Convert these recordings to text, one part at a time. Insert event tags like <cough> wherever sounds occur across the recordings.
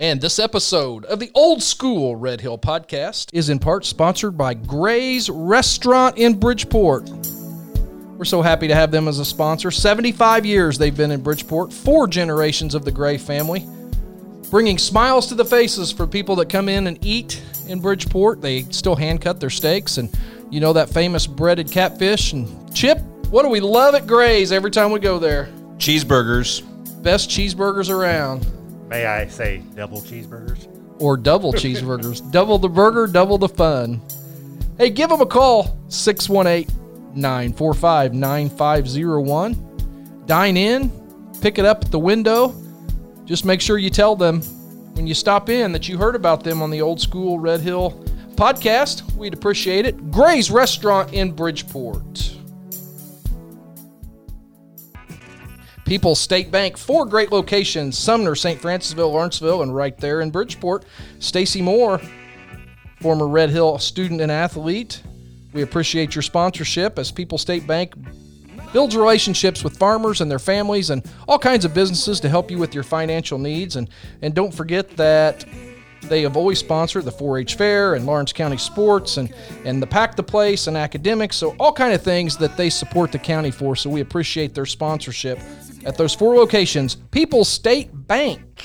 And this episode of the Old School Red Hill podcast is in part sponsored by Gray's Restaurant in Bridgeport. We're so happy to have them as a sponsor. 75 years they've been in Bridgeport, four generations of the Gray family, bringing smiles to the faces for people that come in and eat in Bridgeport. They still hand cut their steaks and you know that famous breaded catfish and chip. What do we love at Gray's every time we go there? Cheeseburgers. Best cheeseburgers around. May I say double cheeseburgers? or double cheeseburgers. <laughs> double the burger, double the fun. Hey, give them a call 618 945 9501. Dine in, pick it up at the window. Just make sure you tell them when you stop in that you heard about them on the Old School Red Hill podcast. We'd appreciate it. Gray's Restaurant in Bridgeport. People's State Bank, four great locations Sumner, St. Francisville, Lawrenceville, and right there in Bridgeport. Stacy Moore, former Red Hill student and athlete. We appreciate your sponsorship as People's State Bank builds relationships with farmers and their families and all kinds of businesses to help you with your financial needs. And, and don't forget that they have always sponsored the 4-H Fair and Lawrence County Sports and, and the Pack the Place and academics. So all kind of things that they support the county for. So we appreciate their sponsorship at those four locations. People's State Bank.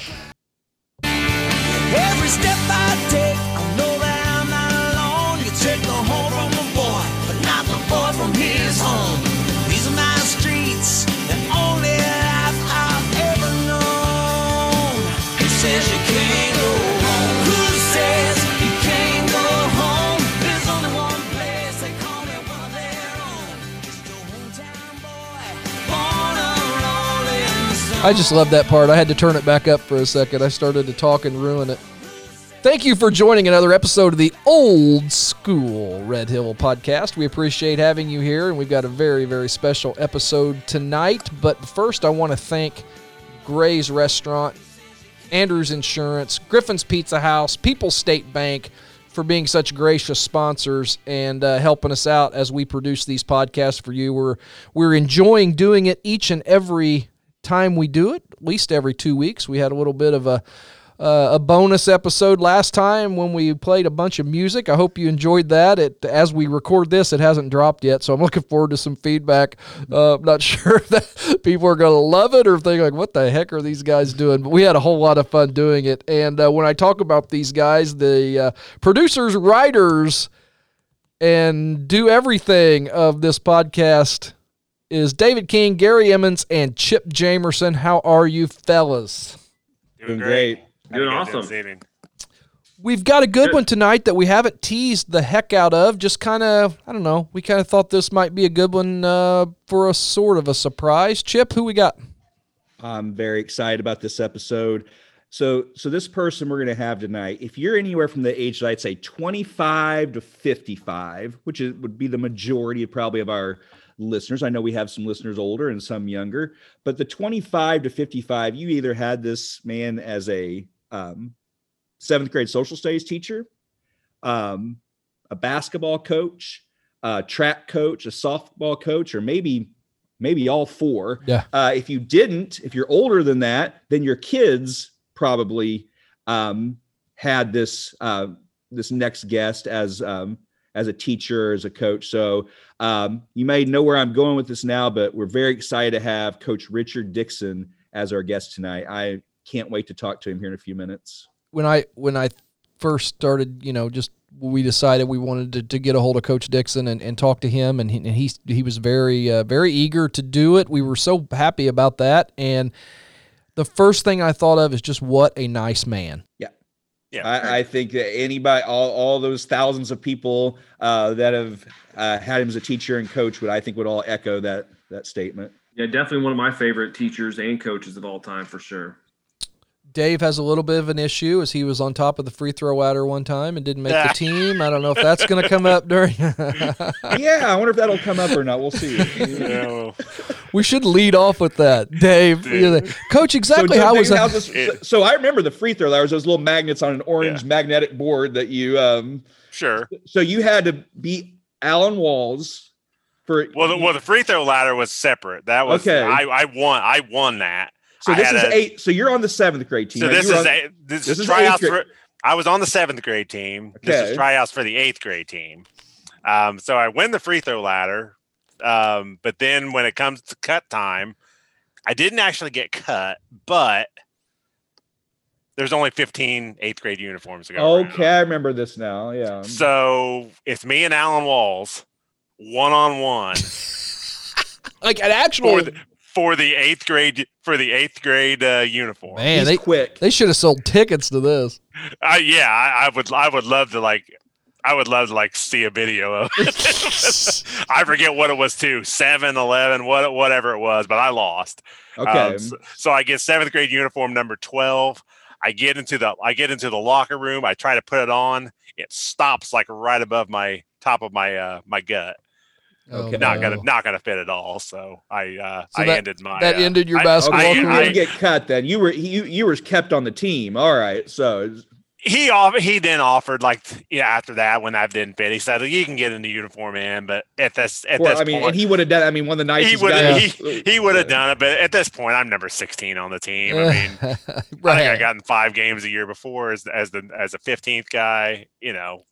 I just love that part. I had to turn it back up for a second. I started to talk and ruin it. Thank you for joining another episode of the Old School Red Hill podcast. We appreciate having you here, and we've got a very, very special episode tonight. But first, I want to thank Gray's Restaurant, Andrews Insurance, Griffin's Pizza House, People's State Bank for being such gracious sponsors and uh, helping us out as we produce these podcasts for you. We're we're enjoying doing it each and every time we do it, at least every two weeks. We had a little bit of a uh, a bonus episode last time when we played a bunch of music. I hope you enjoyed that. It as we record this, it hasn't dropped yet, so I'm looking forward to some feedback. Uh, I'm not <laughs> sure if that people are going to love it or if they're like, "What the heck are these guys doing?" But we had a whole lot of fun doing it. And uh, when I talk about these guys, the uh, producers, writers, and do everything of this podcast is David King, Gary Emmons, and Chip Jamerson. How are you, fellas? Doing great. Had Doing awesome. this evening. We've got a good Good. one tonight that we haven't teased the heck out of. Just kind of, I don't know. We kind of thought this might be a good one uh, for a sort of a surprise. Chip, who we got? I'm very excited about this episode. So, so this person we're going to have tonight, if you're anywhere from the age that I'd say 25 to 55, which is, would be the majority of probably of our listeners. I know we have some listeners older and some younger, but the 25 to 55, you either had this man as a um, seventh grade social studies teacher, um, a basketball coach, a track coach, a softball coach, or maybe maybe all four. Yeah. Uh, if you didn't, if you're older than that, then your kids probably um, had this uh, this next guest as um, as a teacher, as a coach. So um, you may know where I'm going with this now, but we're very excited to have Coach Richard Dixon as our guest tonight. I can't wait to talk to him here in a few minutes. When I when I first started, you know, just we decided we wanted to, to get a hold of Coach Dixon and, and talk to him, and he and he, he was very uh, very eager to do it. We were so happy about that, and the first thing I thought of is just what a nice man. Yeah. I, I think that anybody, all, all those thousands of people uh, that have uh, had him as a teacher and coach would, I think, would all echo that that statement. Yeah, definitely one of my favorite teachers and coaches of all time for sure. Dave has a little bit of an issue as he was on top of the free throw ladder one time and didn't make the <laughs> team. I don't know if that's going to come up during. <laughs> yeah, I wonder if that'll come up or not. We'll see. <laughs> Yeah, well, we should lead off with that, Dave. You know, Coach, exactly so, how was that? this- so, so I remember the free throw. There was those little magnets on an orange Yeah. magnetic board that you. Um, sure. so you had to beat Alan Walls for. Well, the, well, the free throw ladder was separate. That was Okay. I, I won. I won that. So I this is a- eight. So you're on the seventh grade team. So Now, this is on- a, this, this is is tryouts eighth for. grade. I was on the seventh grade team. This Okay. is tryouts for the eighth grade team. Um, so I win the free throw ladder, um, but then when it comes to cut time, I didn't actually get cut, but there's only 15 eighth grade uniforms to go. around. Okay, I remember this now. Yeah. So it's me and Alan Walls, one on one Like an actual for the for the eighth grade for the eighth grade uh, uniform. man. He's They quick. they should have sold tickets to this. Uh, yeah, I, I would I would love to like I would love to like see a video of it. <laughs> I forget what it was too, 7, 11, what, whatever it was, but I lost. Okay. Um, so, so I get seventh grade uniform number 12. I get into the I get into the locker room. I try to put it on. It stops like right above my top of my uh my gut. Oh, Okay. Not gonna not gonna fit at all. So I uh So I that- ended my that uh, ended your I- basketball okay, I- you career. didn't get cut then. You were you you were kept on the team. All right. So it's- he off he then offered like yeah after that when that didn't fit he said you can get in the uniform in but at this at well, this I mean, point and he would have done. I mean, one of the he nicest would guys. he, he would have uh, done it but at this point I'm number 16 on the team I mean <laughs> I think I got in five games a year before as as the as a 15th guy you know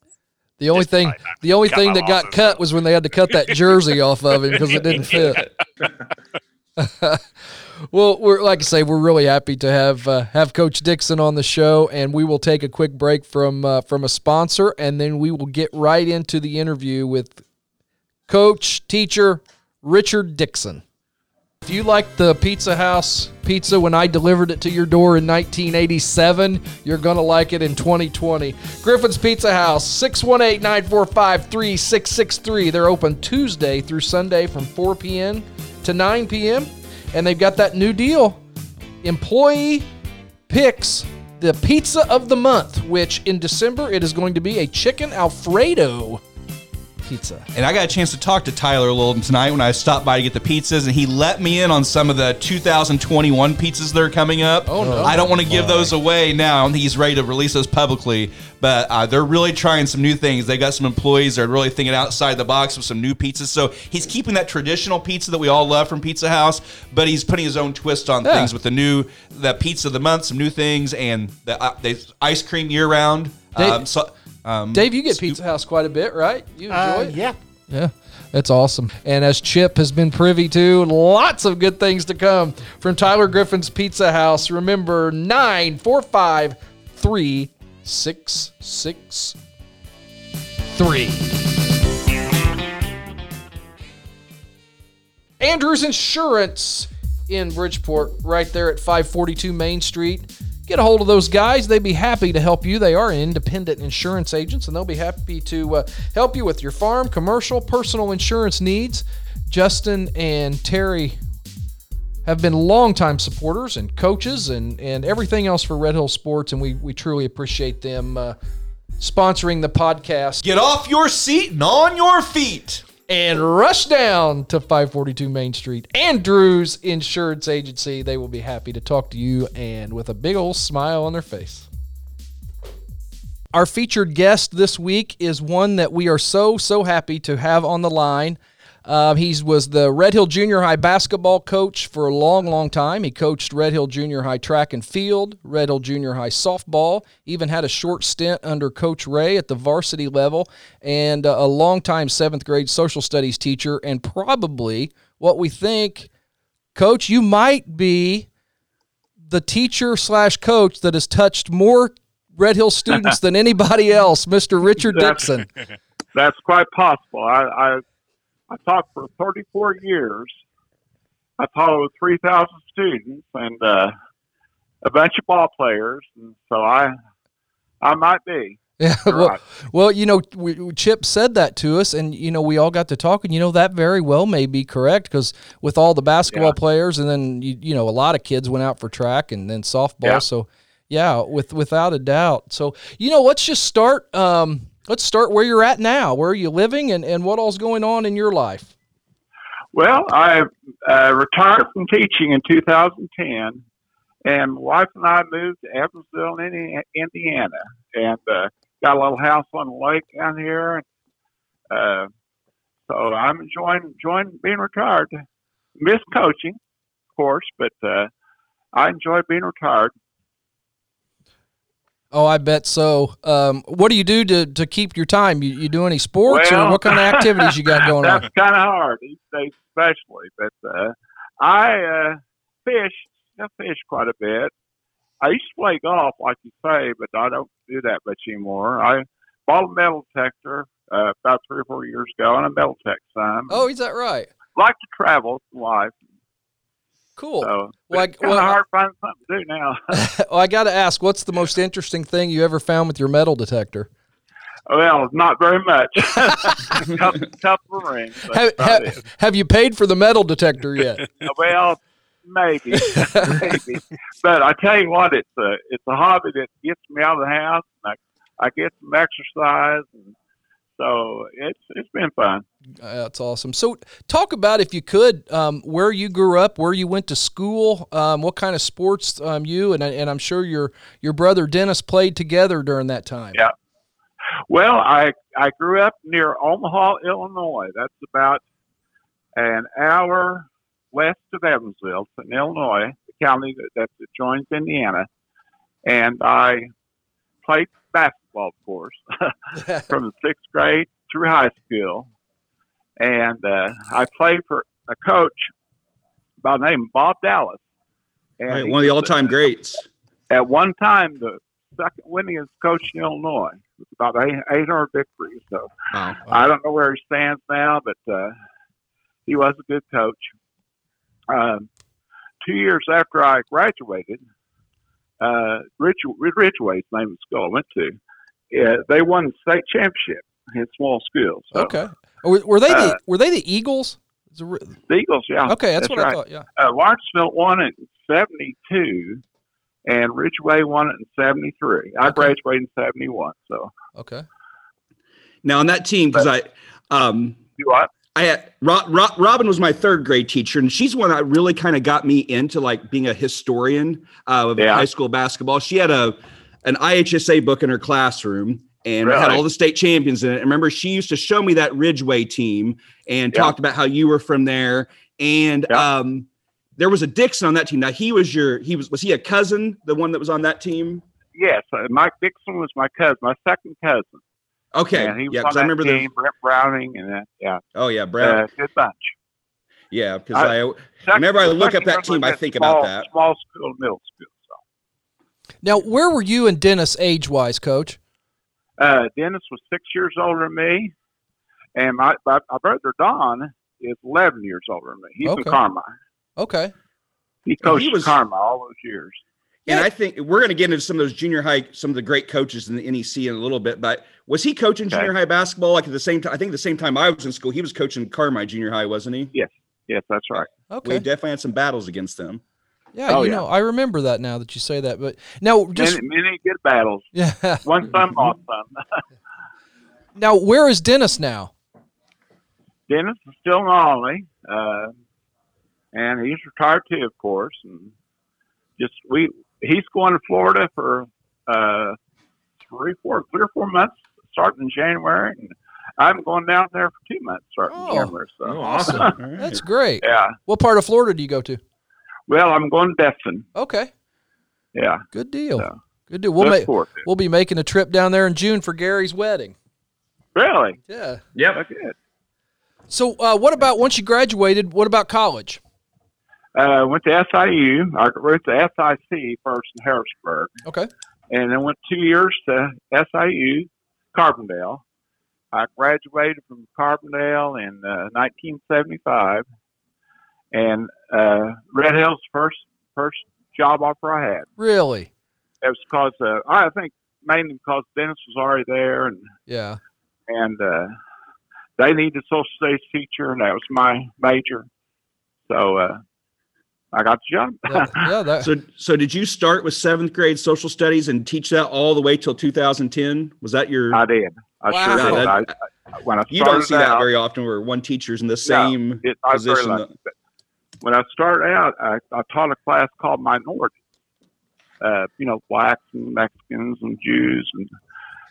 The only just thing like, the only thing that got cut so. was when they had to cut that jersey off of him because it didn't <laughs> fit. <laughs> well, we're like I say, we're really happy to have uh, have Coach Dixon on the show, and we will take a quick break from uh, from a sponsor, and then we will get right into the interview with Coach Teacher Richard Dixon. If you like the Pizza House pizza when I delivered it to your door in 1987, you're going to like it in 2020. Griffin's Pizza House, 618 945 3663. They're open Tuesday through Sunday from 4 p.m. to 9 p.m. And they've got that new deal. Employee picks the pizza of the month, which in December it is going to be a chicken Alfredo pizza. And I got a chance to talk to Tyler a little tonight when I stopped by to get the pizzas, and he let me in on some of the 2021 pizzas that are coming up. Oh, no. I don't want to give those away now. I don't think he's ready to release those publicly, but uh, they're really trying some new things. They got some employees that are really thinking outside the box with some new pizzas. So he's keeping that traditional pizza that we all love from Pizza House, but he's putting his own twist on Yeah. things with the new the pizza of the month, some new things, and the, uh, the ice cream year round. They- Um, so, um, Dave, you get Pizza House quite a bit, right? You enjoy uh, it? yeah Yeah, that's awesome. And as Chip has been privy to, lots of good things to come from Tyler Griffin's Pizza House. Remember, 945 3663. Andrews Insurance in Bridgeport, right there at 542 Main Street. Get a hold of those guys. They'd be happy to help you. They are independent insurance agents, and they'll be happy to uh, help you with your farm, commercial, personal insurance needs. Justin and Terry have been longtime supporters and coaches and, and everything else for Red Hill Sports, and we, we truly appreciate them uh, sponsoring the podcast. get off your seat and on your feet. And rush down to 542 Main Street. Andrews Insurance Agency. They will be happy to talk to you and with a big old smile on their face. Our featured guest this week is one that we are so, so happy to have on the line. Uh, he was the Red Hill Junior High basketball coach for a long, long time. He coached Red Hill Junior High track and field, Red Hill Junior High softball, even had a short stint under Coach Ray at the varsity level, and uh, a longtime seventh grade social studies teacher. And probably what we think, Coach, you might be the teacher slash coach that has touched more Red Hill students <laughs> than anybody else, Mr. Richard That's- Dixon. <laughs> That's quite possible. I, I I taught for 34 years. I taught over 3,000 students and uh, a bunch of ball players, and so I I might be. <laughs> Yeah, well, well, you know, we, Chip said that to us, and you know, we all got to talking. You know, that very well may be correct because with all the basketball Yeah. players, and then you, you know, a lot of kids went out for track and then softball. Yeah. So, yeah, with without a doubt. So, you know, let's just start. Um, let's start where you're at now. Where are you living, and and what all's going on in your life? Well, I uh, retired from teaching in 2010, and my wife and I moved to Evansville, Indiana, and uh, got a little house on the lake down here. Uh, so I'm enjoying enjoying being retired. Miss coaching, of course, but uh, I enjoy being retired. Oh, I bet so. Um, what do you do to, to keep your time? You, you do any sports or what kind of activities you got <laughs> going That's on? That's kind of hard these days, especially. But uh, I uh, fish. I fish quite a bit. I used to play golf, like you say, but I don't do that much anymore. I bought a metal detector uh, about three or four years ago, and a metal tech some. Oh, is that right? like to travel life, Cool. so Well, I- it's kind of well, hard to find something to do now. <laughs> well, I got to ask, what's the most interesting thing you ever found with your metal detector? well, not very much. couple, couple of rings. Have, have, have you paid for the metal detector yet? <laughs> Well, maybe, <laughs> maybe. But I tell you what, it's a it's a hobby that gets me out of the house. And I I get some exercise, and so it's it's been fun. That's awesome. So, talk about if you could, um, where you grew up, where you went to school, um, what kind of sports um, you and and I'm sure your your brother Dennis played together during that time. Yeah. Well, I I grew up near Omaha, Illinois. That's about an hour west of Evansville, in Illinois, the county that, that joins Indiana. And I played basketball, of course, <laughs> from the sixth grade through high school. And uh, I played for a coach by the name of Bob Dallas. And Right, one of the all-time greats. at one time the second winningest coach in Illinois with about 800 victories. So Wow. I don't know where he stands now, but uh, he was a good coach. Um, two years after I graduated, uh, Rich, Ridgeway's name of school I went to, uh, they won the state championship in small schools. So Okay. Were, were they the Uh, were they the Eagles? Re- The Eagles, yeah. Okay, that's, what I thought. Yeah. Uh, Lawrenceville won it in 72, and Ridgeway won it in 73. I Okay. graduated in 71, so Okay. Now on that team, because I, um, do what? I had Ro, Ro, Robin was my third grade teacher, and she's one that really kind of got me into like being a historian uh, of Yeah. high school basketball. She had a an IHSA book in her classroom and it had all the state champions in it. And remember, she used to show me that Ridgeway team and Yeah. talked about how you were from there. And Yeah. um, there was a Dixon on that team. Now he was your he was was he a cousin, the one that was on that team? Yes, uh, Mike Dixon was my cousin, my second cousin. Okay, and he was yeah, because I that remember team, the Brent Browning, and uh, yeah, oh yeah, Brad. uh, good bunch. yeah, because I- I, Second- Whenever I look up that cousin team, I think small, about that. Small school, middle school. So. Now, where were you and Dennis age wise, Coach? Uh, Dennis was six years older than me, and my, my, my brother Don is 11 years older than me. He's Okay. in Carmi. Okay. He he coached was- Carmi all those years. And Yeah. I think we're going to get into some of those junior high, some of the great coaches in the NEC in a little bit. But was he coaching Okay. junior high basketball like at the same time? I think the same time I was in school, he was coaching Carmi Junior High, wasn't he? Yes, yes, that's right. Okay. We definitely had some battles against them. Yeah, Oh, you yeah. know, I remember that now that you say that. But now, just Many, many good battles. <laughs> yeah. One son, lost son. <laughs> Now, where is Dennis now? Dennis is still in Olney, uh, and he's retired too, of course. And just we, he's going to Florida for uh, three, four, three or four months, starting in January, and I'm going down there for two months, starting Oh. in January. So, Oh, awesome. <laughs> All right. That's great. yeah. What part of Florida do you go to? Well, I'm going to Destin. Okay. Yeah. Good deal. Yeah. Good deal. We'll make forward to it. we'll be making a trip down there in June for Gary's wedding. Really? Yeah. Yep. That's good. So, uh, what about once you graduated? What about college? Uh, went to SIU. I went to SIC first in Harrisburg, Okay. and then went two years to SIU, Carbondale. I graduated from Carbondale in uh, 1975, and uh, Red Hills first first job offer I had. Really? It was because uh, I think mainly because Dennis was already there, and Yeah. and uh, they needed a social studies teacher, and that was my major. So uh, I got the job. Yeah. yeah that, So, so did you start with seventh grade social studies and teach that all the way till 2010? Was that your? I did. I Wow. sure did. I, That- I, when I you don't see that very often, where one teacher's in the same it, I was very position. lucky. When I started out, I, I taught a class called minorities. Uh, you know, blacks and Mexicans and Jews and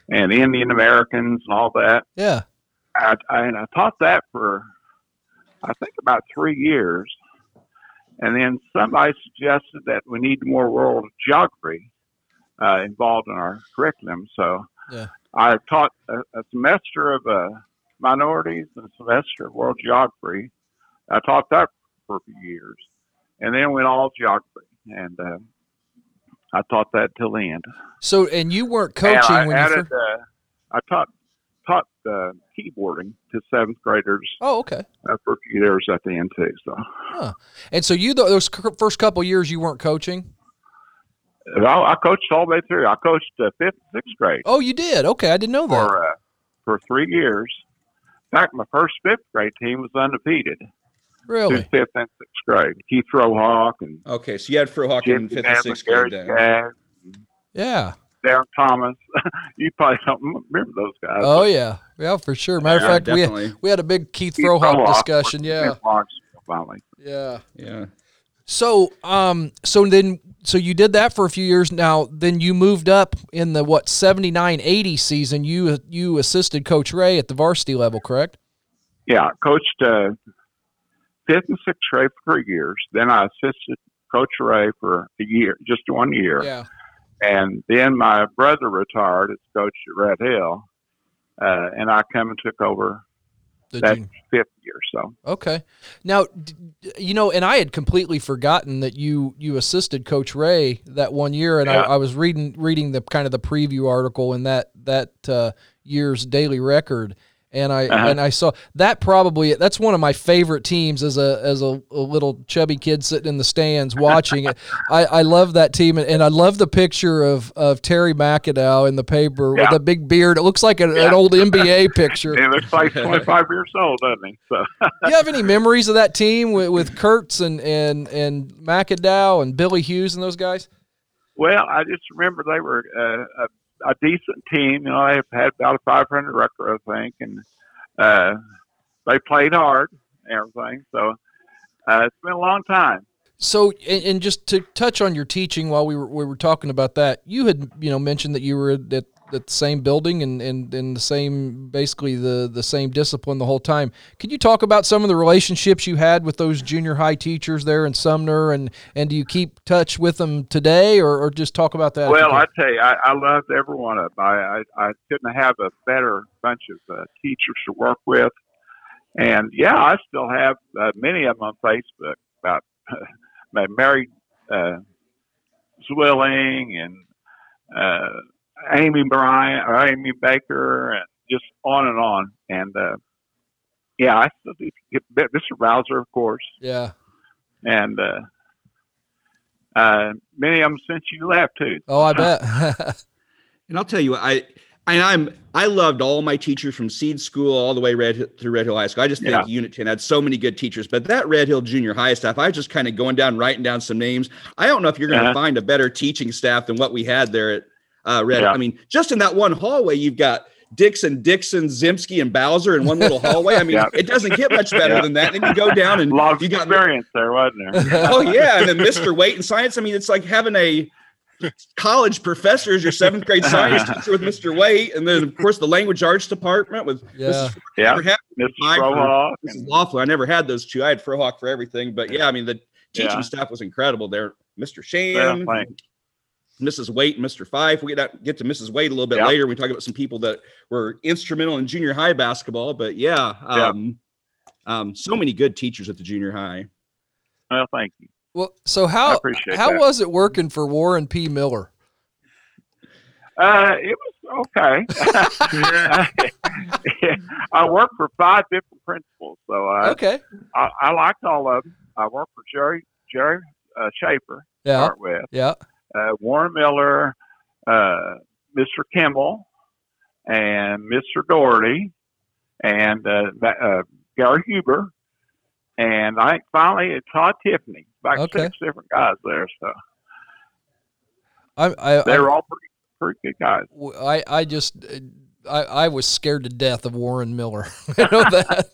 and Indian Americans and all that. yeah. I, I, and I taught that for, I think, about three years. And then somebody suggested that we need more world geography uh, involved in our curriculum. So Yeah. I taught a, a semester of uh, minorities and a semester of world geography. I taught that for a few years, and then went all geography, and uh, I taught that till the end. So, and you weren't coaching I when you first. uh, I taught taught uh, keyboarding to seventh graders Oh, okay. uh, for a few years at the end too. So And so you, those first couple years, you weren't coaching. I, I coached all the way through. I coached uh, fifth, and sixth grade Oh, you did. Okay, I didn't know that. for uh, for three years. In fact, my first fifth grade team was undefeated through Really? fifth and sixth grade. Keith Rohawk and Okay, so you had Frohawk in fifth and sixth grade. Then. Yeah. Darren Thomas. <laughs> you probably don't remember those guys. Oh yeah. Yeah, for sure. Matter of Yeah, fact, we had, definitely. we had a big Keith Keith Frohawk Rohawk discussion. Yeah. Finally. Yeah. Yeah. So, um, so then, so you did that for a few years. Now, then you moved up in the what 79 80 season. You you assisted Coach Ray at the varsity level, correct? Yeah, coached uh, fifth and sixth grade for years. Then I assisted Coach Ray for a year, just one year. Yeah. And then my brother retired as coach at Red Hill, uh, and I come and took over The that junior- fifth year. So Okay. Now, you know, and I had completely forgotten that you you assisted Coach Ray that one year, and Yeah. I, I was reading reading the kind of the preview article in that that uh, year's Daily Record, and I Uh-huh. and I saw that probably that's one of my favorite teams as a as a, a little chubby kid sitting in the stands watching it. <laughs> I, I love that team, and, and I love the picture of of Terry McAdow in the paper Yeah. with a big beard. It looks like an, an old <laughs> NBA picture. he looks like 25 years old, doesn't he? So Do you have any memories of that team with, with Kurtz and, and, and McAdow and Billy Hughes and those guys? Well, I just remember they were uh, a, a decent team. You know, they have had about a 500 record, I think, and uh, they played hard and everything. So uh, it's been a long time. So, and, and just to touch on your teaching while we were, we were talking about that, you had, you know, mentioned that you were at, at the same building and, and, and the same, basically the, the same discipline the whole time. Could you talk about some of the relationships you had with those junior high teachers there in Sumner and, and do you keep touch with them today or, or just talk about that? Well, can? I tell you, I, I loved every one of them. I, I, I couldn't have a better bunch of uh, teachers to work with. And yeah, I still have uh, many of them on Facebook about <laughs> my married uh, Zwilling and uh, Amy Bryant or Amy Baker and just on and on. And uh, yeah, I still do get Mr. Bowser, of course, yeah. and uh, uh, many of them since you left too. Oh, I bet. <laughs> And I'll tell you, what, I and I'm I loved all my teachers from seed school all the way Red through Red Hill High School. I just think Yeah. Unit 10 had so many good teachers, but that Red Hill Junior High staff, I was just kind of going down, writing down some names. I don't know if you're going to Uh-huh. find a better teaching staff than what we had there at uh, Red. Yeah. I mean, just in that one hallway, you've got Dixon, Dixon, Zimsky, and Bowser in one little hallway. I mean, Yeah. it doesn't get much better Yeah. than that. Then you go down and a you got experience there, wasn't there? <laughs> oh yeah, and then Mr. Weight in science. I mean, it's like having a college professor as your seventh grade science teacher with Mr. Weight, and then of course the language arts department with Yeah. Mrs. Yeah, Never had Mr. Mike. Mrs. Loeffler. I never had those two. I had Frohawk for everything, but yeah, I mean the teaching Yeah. staff was incredible there. Mr. Yeah, Shan, thanks. Mrs. Waite, and Mr. Fife. We get out, get to Mrs. Waite a little bit Yeah. later. We talk about some people that were instrumental in junior high basketball, but yeah, Yeah. um, um, so many good teachers at the junior high. Well, thank you. Well, so how how that. was it working for Warren P. Miller? Uh, it was okay. <laughs> I worked for five different principals, so I, Okay. I I liked all of them. I worked for Jerry Jerry uh, Schaefer Yeah. start with, Yeah. Uh, Warren Miller, uh, Mr. Kimball, and Mr. Doherty, and uh, that, uh, Gary Huber, and I think finally it's Todd Tiffany. Like Okay. six different guys there, so I I they I, all pretty pretty good guys. I, I just I, I was scared to death of Warren Miller. <laughs> Know that.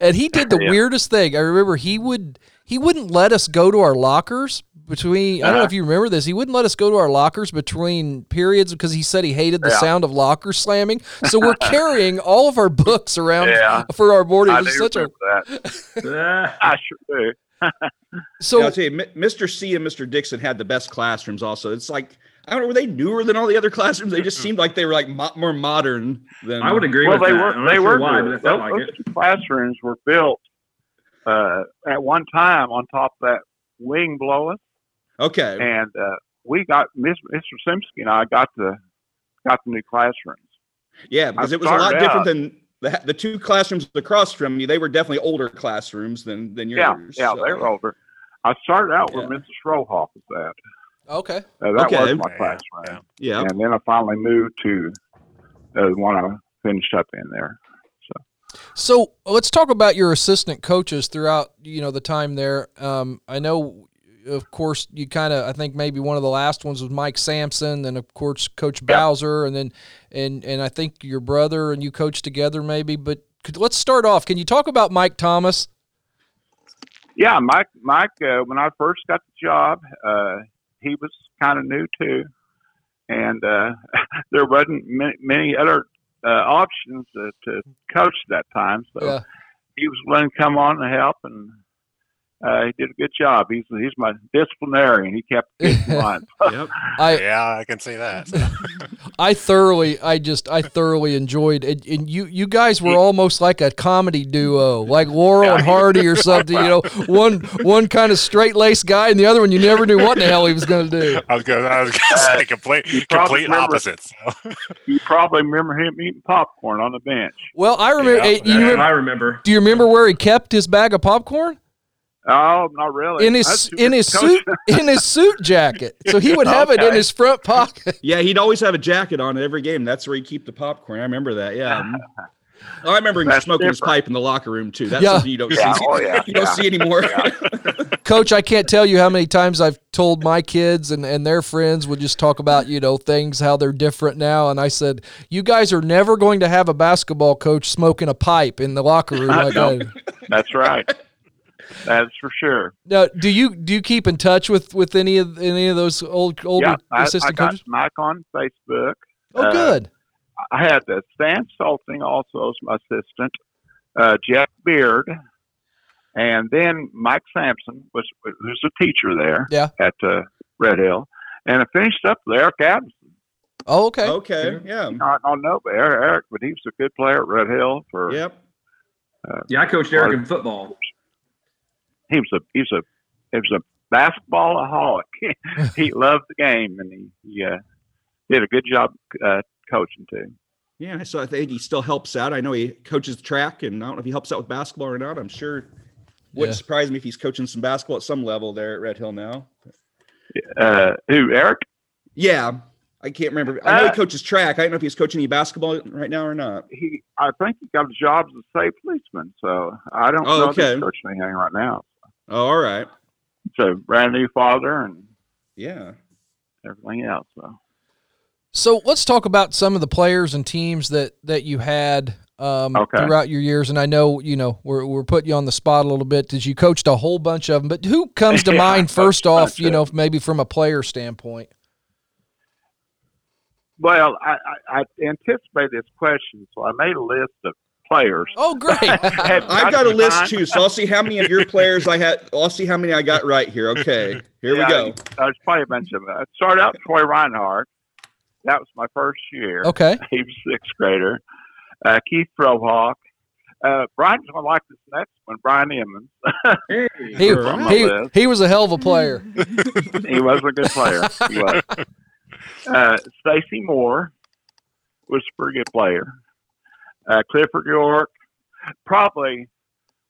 And he did the <laughs> Yeah. weirdest thing. I remember he would he wouldn't let us go to our lockers between I don't know Uh-huh. if you remember this. He wouldn't let us go to our lockers between periods because he said he hated the Yeah. sound of lockers slamming. So we're carrying all of our books around <laughs> Yeah. for our boarding. I It was such a remember that. <laughs> I sure do. <laughs> So Yeah, I'll tell you, Mr. C and Mr. Dixon had the best classrooms. Also, it's like I don't know, were they newer than all the other classrooms? They just seemed like they were like mo- more modern than. I would agree well, with they that. were they sure were why, new. but it felt those, like those classrooms were built uh, at one time on top of that wing below us, Okay. and uh, we got Miss, Mr. Simpson and I got the got the new classrooms. Yeah, because I it was a lot started different than the, the two classrooms across from you. They were definitely older classrooms than than yours. yeah, so- they were older. I started out where Yeah. Mrs. Rohoff was at. okay. Uh, that Okay. was my Yeah, classroom, yeah. Yeah. and then I finally moved to uh, the one I finished up in there. So let's talk about your assistant coaches throughout you know the time there. Um, I know, of course, you kind of I think maybe one of the last ones was Mike Sampson, and of course Coach Bowser, and then and and I think your brother and you coached together maybe. But could, let's start off. Can you talk about Mike Thomas? Yeah, Mike. Mike, uh, when I first got the job, uh, he was kind of new too, and uh, <laughs> there wasn't many, many other uh, options uh, to coach that time. So Yeah. he was willing to come on and help, and uh, he did a good job. He's he's my disciplinarian. He kept kids in <laughs> line. Yep. <laughs> I Yeah, I can see that. <laughs> I thoroughly, I just, I thoroughly enjoyed it. And you, you guys were almost like a comedy duo, like Laurel and Hardy or something. You know, one, one kind of straight laced guy, and the other one you never knew what the hell he was going to do. I was gonna, I was say complete, complete remember- opposites. you probably remember him eating popcorn on the bench. Well, I remember. Yeah, eh, you remember I remember. do you remember where he kept his bag of popcorn? Oh, not really. In his, in his coach. suit, in his suit jacket. So he would have it in his front pocket. <laughs> Yeah, he'd always have a jacket on at every game. That's where he'd keep the popcorn. I remember that. Yeah. <laughs> Oh, I remember him That's smoking his pipe in the locker room too. That's Yeah. something you don't oh, <laughs> Yeah, see. oh, yeah, you don't see anymore. Coach, I can't tell you how many times I've told my kids and, and their friends would just talk about, you know, things, how they're different now. And I said, you guys are never going to have a basketball coach smoking a pipe in the locker room like No. that. That's right. That's for sure. Now, do you do you keep in touch with, with any of any of those old older yeah, I, I assistant got coaches? Mike on Facebook. Oh, uh, good. I had uh, Stan Salting also as my assistant, uh, Jeff Beard, and then Mike Sampson was who's a teacher there Yeah. at uh, Red Hill, and I finished up with Eric Adamson. Oh, okay. okay. Yeah. I don't know but Eric, Eric, but he was a good player at Red Hill for. Yep. Yeah, I coached Eric in football. He was a he was a he was a basketball basketballaholic. <laughs> he <laughs> loved the game, and he, he uh, did a good job uh, coaching too. Yeah. So I think he still helps out. I know he coaches track, and I don't know if he helps out with basketball or not. I'm sure. Wouldn't Yeah. surprise me if he's coaching some basketball at some level there at Red Hill now. Uh, who Eric? Yeah. I can't remember. I know Uh, he coaches track. I don't know if he's coaching any basketball right now or not. he I think he got a job as a state policeman, so I don't Oh, know if he's coaching anything right now. Oh, all right. So brand new father and Yeah. everything else. So So let's talk about some of the players and teams that that you had um, Okay. throughout your years. And I know you know we're we're putting you on the spot a little bit because you coached a whole bunch of them. But who comes to <laughs> Yeah, mind first off? bunch You of know, maybe from a player standpoint. well, I, I, I anticipated this question, so I made a list of players. Oh, great! <laughs> I've got a Time. list too, so I'll see how many of your players I had. I'll see how many I got right here. Okay, here Yeah, we go. There's probably a bunch of them. I started out Troy Reinhardt. That was my first year. okay. <laughs> He was sixth grader. Uh, Keith Frohawk. Uh, Brian's going to like this next one, Brian Emmons. <laughs> He, Sure. he, he was a hell of a player. he was a good player. He was. Uh, Stacy Moore was a pretty good player. Uh, Clifford York, probably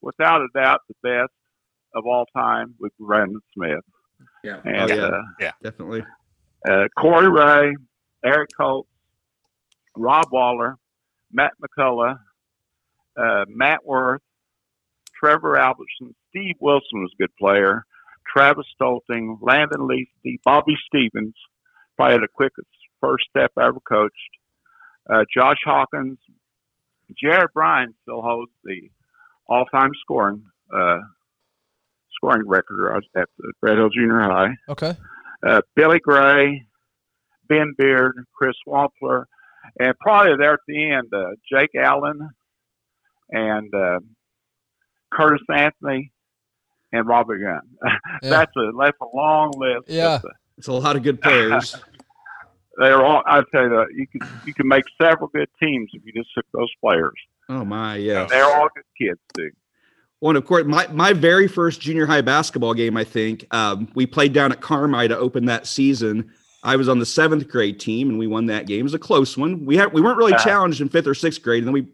without a doubt the best of all time with Brandon Smith. Yeah. And Oh, yeah. uh, Definitely. uh, Corey Ray, Eric Coates, Rob Waller, Matt McCullough, uh, Matt Worth, Trevor Albertson, Steve Wilson was a good player, Travis Stolting, Landon Leasty, Bobby Stevens, probably the quickest first step I ever coached, uh, Josh Hawkins, Jared Bryan still holds the all-time scoring uh, scoring record at the Red Hill Junior High Okay. uh, Billy Gray, Ben Beard, Chris Wampler, and probably there at the end, uh, Jake Allen and uh, Curtis Anthony and Robert Gunn. <laughs> Yeah. that's a that's a long list. Yeah. But, uh, It's a lot of good players. <laughs> They're all. I tell you, that you could you can make several good teams if you just took those players. oh my, yeah. They're all good kids too. Well, and of course, my, my very first junior high basketball game, I think, um, we played down at Carmi to open that season. I was on the seventh grade team and we won that game. It was a close one. We had we weren't really Uh-huh. challenged in fifth or sixth grade, and then we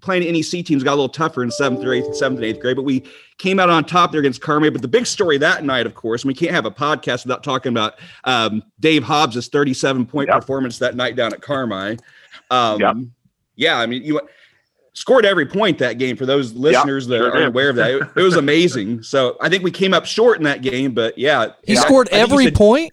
playing NEC teams got a little tougher in seventh or eighth, seventh and eighth grade, but we came out on top there against Carmi. But the big story that night, of course, and we can't have a podcast without talking about um, Dave Hobbs' 37 point Yep. performance that night down at Carmi. Um, Yep. Yeah, I mean, you scored every point that game for those listeners that sure aren't aware of that. It, it was <laughs> amazing. So I think we came up short in that game, but yeah. He yeah, scored I think he every said- point.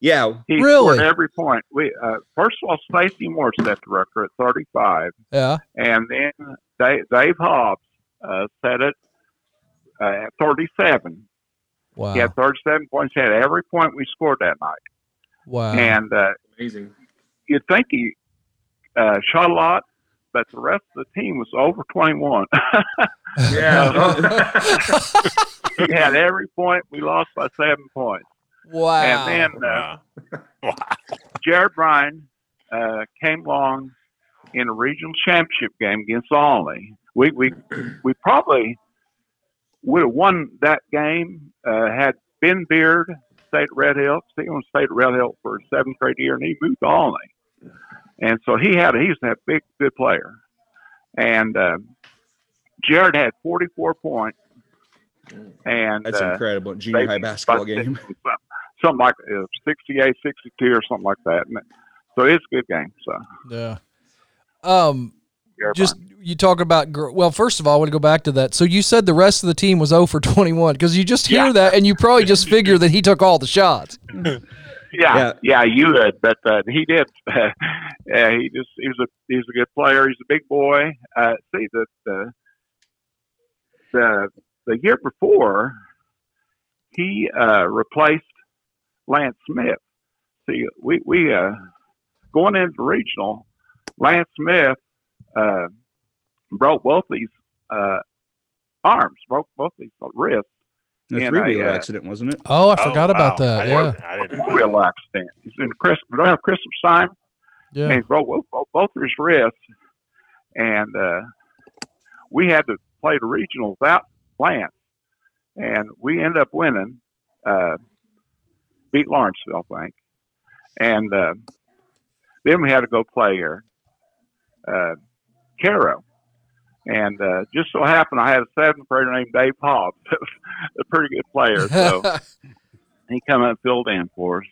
Yeah. He Really? scored every point. We uh, first of all, Stacey Moore set the record at 35, Yeah. and then Dave, Dave Hobbs uh, set it uh, at 37. Wow. He had 37 points. He had every point we scored that night, Wow. and uh, Amazing. you'd think he uh, shot a lot, but the rest of the team was over 21. Yeah. <laughs> he had every point. We lost by seven points. Wow. And then uh, Wow. <laughs> wow. Jared Bryan uh, came along in a regional championship game against Olney. We we we probably would have won that game uh, had Ben Beard stayed at Red Hill. Stephen stayed at Red Hill for his seventh grade year, and he moved to Olney. And so he had he's a big good player. And uh, Jared had 44 points. And That's uh, incredible. Junior they high basketball by six game. <laughs> or Something, something like uh, 68, 62 or something like that. And so it's a good game. So yeah. Um. yeah, Just you talk about well. First of all, I want to go back to that. So you said the rest of the team was 0 for 21 because you just hear Yeah. that and you probably just figure that he took all the shots. <laughs> yeah, Yeah. yeah, you would, but uh, he did. <laughs> yeah, he just he was a he's a good player. He's a big boy. Uh, see the the the the year before, he uh, replaced Lance Smith. See, we we uh, going into regional, Lance Smith uh, broke both these uh, arms, broke both these wrists. The And three I, wheeler uh, accident, wasn't it? Oh, I Oh, forgot about wow. that. I Yeah. didn't, I didn't know. Real accident. He's in Chris. We don't have Christmas time. Yeah. and he broke both, both, both of his wrists. And uh, we had to play the regional without Lance, and we ended up winning. Beat Lawrenceville, I think, and uh, then we had to go play here, uh, Caro. And uh, just so happened, I had a seventh grader named Dave Hobbs, <laughs> a pretty good player. So <laughs> he come up and filled in for us.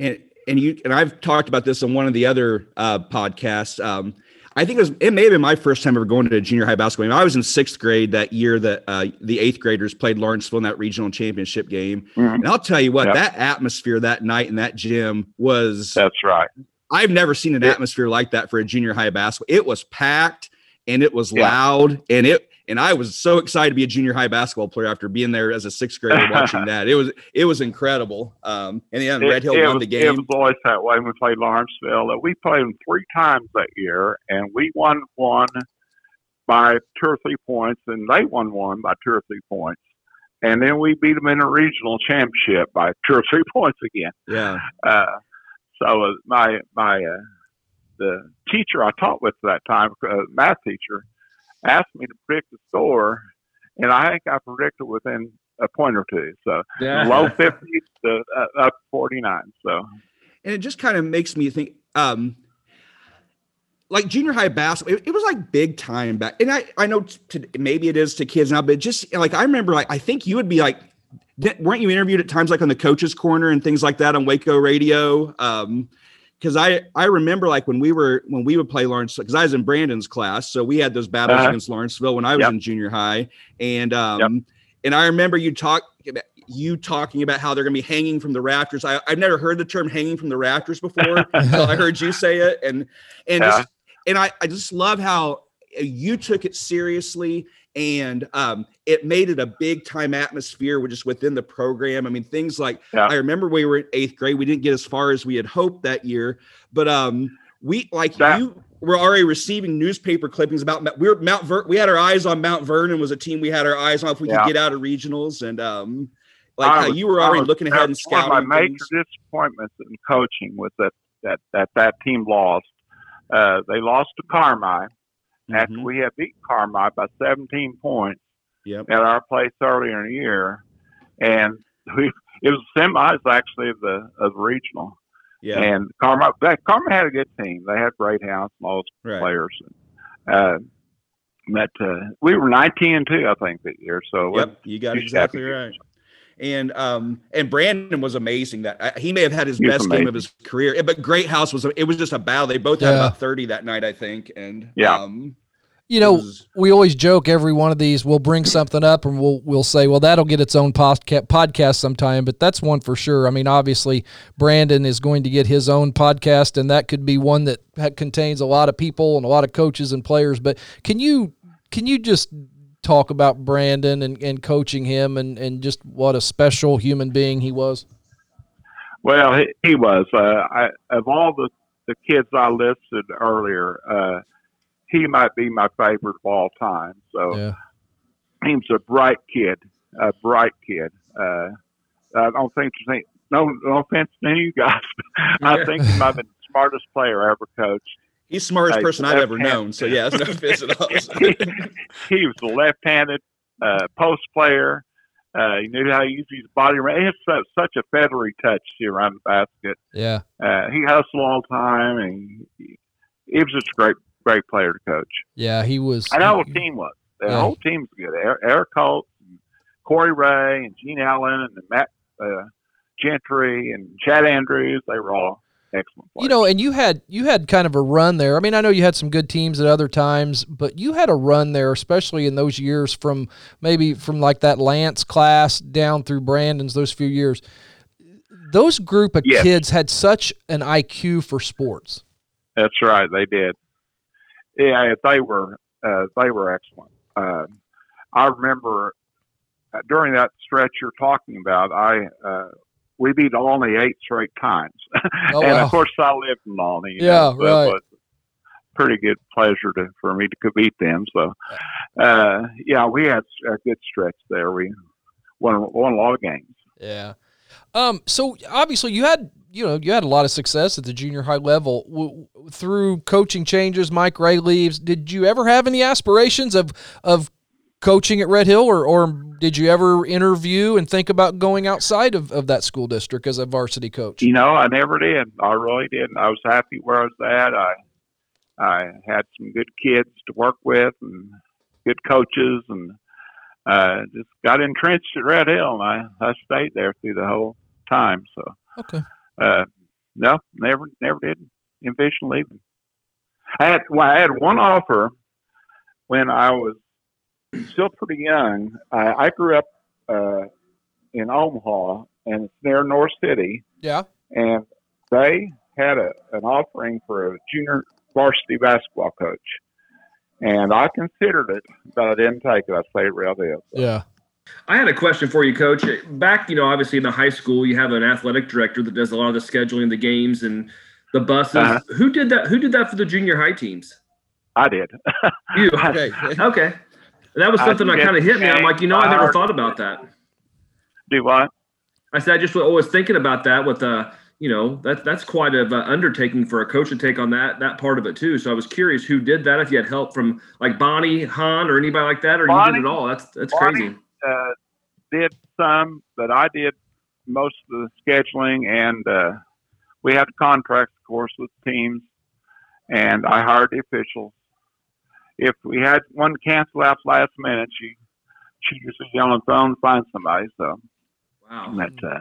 and and you and I've talked about this on one of the other uh, podcasts. Um, I think it was it may have been my first time ever going to a junior high basketball game. I was in sixth grade that year that uh, the eighth graders played Lawrenceville in that regional championship game. Mhm. And I'll tell you what, Yep. that atmosphere that night in that gym was That's right. I've never seen an atmosphere like that for a junior high basketball. It was packed and it was Yeah. loud and it and I was so excited to be a junior high basketball player after being there as a sixth grader <laughs> watching that. It was it was incredible. Um, and yeah, Red Hill it, won was, the It game. was always that way we played Lawrenceville. Uh, We played them three times that year, and we won one by two or three points, and they won one by two or three points. And then we beat them in a regional championship by two or three <laughs> points again. Yeah. Uh, so uh, my my uh, the teacher I taught with at that time, uh, math teacher, asked me to predict the score, and I think I predicted within a point or two. So low fifties to uh, up forty nine. So and it just kind of makes me think um like junior high basketball it, it was like big time back and i i know to, maybe it is to kids now but just like i remember like i think you would be like weren't you interviewed at times like on the coaches corner and things like that on WAKO radio um because I, I remember like when we were when we would play Lawrence because I was in Brandon's class, so we had those battles Uh-huh. against Lawrenceville when I was Yep. in junior high, and um, Yep. and I remember you talk you talking about how they're going to be hanging from the rafters. I, I've never heard the term hanging from the rafters before <laughs> until I heard you say it, and and Yeah. just, and I, I just love how you took it seriously and um, it made it a big time atmosphere just within the program. I mean, things like Yeah. I remember we were in eighth grade. We didn't get as far as we had hoped that year, but um, we like That- you were already receiving newspaper clippings about we were Mount Ver- we had our eyes on Mount Vernon was a team we had our eyes on if we Yeah. could get out of regionals and um like was- you were already was- looking ahead and that's one scouting of my major things. disappointments in coaching was that that that, that team lost. Uh, they lost to Carmi after Mhm. we had beat Carmi by 17 points Yep. at our place earlier in the year, and we it was semis actually of the of the regional. Yeah. And Carmi, that, Carmi had a good team. They had Great House and all those Right. players. Uh, but uh, we were 19 and two, I think, that year. So Yep, you got exactly happy. right. And um and Brandon was amazing. That uh, he may have had his He was best game of his career. But Great House was it was just a battle. They both had Yeah. about thirty that night, I think. And Yeah. um, You know, was- we always joke every one of these we'll bring something up and we'll we'll say well that'll get its own podca- podcast sometime but that's one for sure i mean obviously brandon is going to get his own podcast and that could be one that contains a lot of people and a lot of coaches and players but can you can you just talk about brandon and, and coaching him and, and just what a special human being he was Well, he, he was. Uh, I, of all the, the kids I listed earlier, uh, he might be my favorite of all time. So yeah he was a bright kid, a bright kid. Uh, I don't think there's any, no, no offense to any of you guys, <laughs> but I think he might have been the smartest player I ever coached. he's the smartest Hey, person I've ever known. So yeah, no offense at all. <laughs> he was a left-handed uh, post player. Uh, he knew how to use his body. He had such, such a feathery touch to around the basket. yeah Uh, he hustled all the time, and he, he was just a great, great player to coach. yeah he was And the whole team was. The Yeah. whole team was good. Eric, Eric Holt, and Corey Ray, and Gene Allen, and Matt uh, Gentry, and Chad Andrews. They were all excellent players. You know, and you had you had kind of a run there. I mean, I know you had some good teams at other times, but you had a run there, especially in those years from maybe from like that Lance class down through Brandon's those few years. Those group of Yes. kids had such an IQ for sports. That's right. They did. Yeah, they were uh, they were excellent. Uh, I remember uh, during that stretch you're talking about, I uh, we beat Olney eight straight times, <laughs> Oh, and wow. of course I lived in Olney. you Yeah, know, so right. it was pretty good pleasure to for me to beat them. So, uh, yeah, we had a good stretch there. We won won a lot of games. Yeah. Um. So obviously you had you know you had a lot of success at the junior high level w- through coaching changes. Mike Ray leaves. Did you ever have any aspirations of of coaching at Red Hill, or or did you ever interview and think about going outside of, of that school district as a varsity coach? You know, I never did. I really didn't. I was happy where I was at. I I had some good kids to work with and good coaches, and uh, just got entrenched at Red Hill, and I I stayed there through the whole time. So Okay. Uh, no, never never did envision leaving. I had well, I had one offer when I was still pretty young. I, I grew up uh, in Omaha, and it's near Norris City Yeah. and they had a, an offering for a junior varsity basketball coach. And I considered it, but I didn't take it. I stayed Red Hill. Yeah. I had a question for you, Coach. Back, you know, obviously in the high school, you have an athletic director that does a lot of the scheduling, the games, and the buses. Uh-huh. Who did that? Who did that for the junior high teams? I did. <laughs> You. Okay. Okay. That was I something that kind of hit me. I'm like, you know, I never thought about that. Do what? I said I just was always thinking about that with uh you know that that's quite an undertaking for a coach to take on that that part of it too. So I was curious who did that. If you had help from like Bonnie Hahn or anybody like that, or you did it all. That's that's Bonnie- crazy. Uh, did some, but I did most of the scheduling, and uh, we had contracts, of course, with teams, and I hired the officials. If we had one cancel out last minute, she she just get on the phone and find somebody. So Wow. that uh,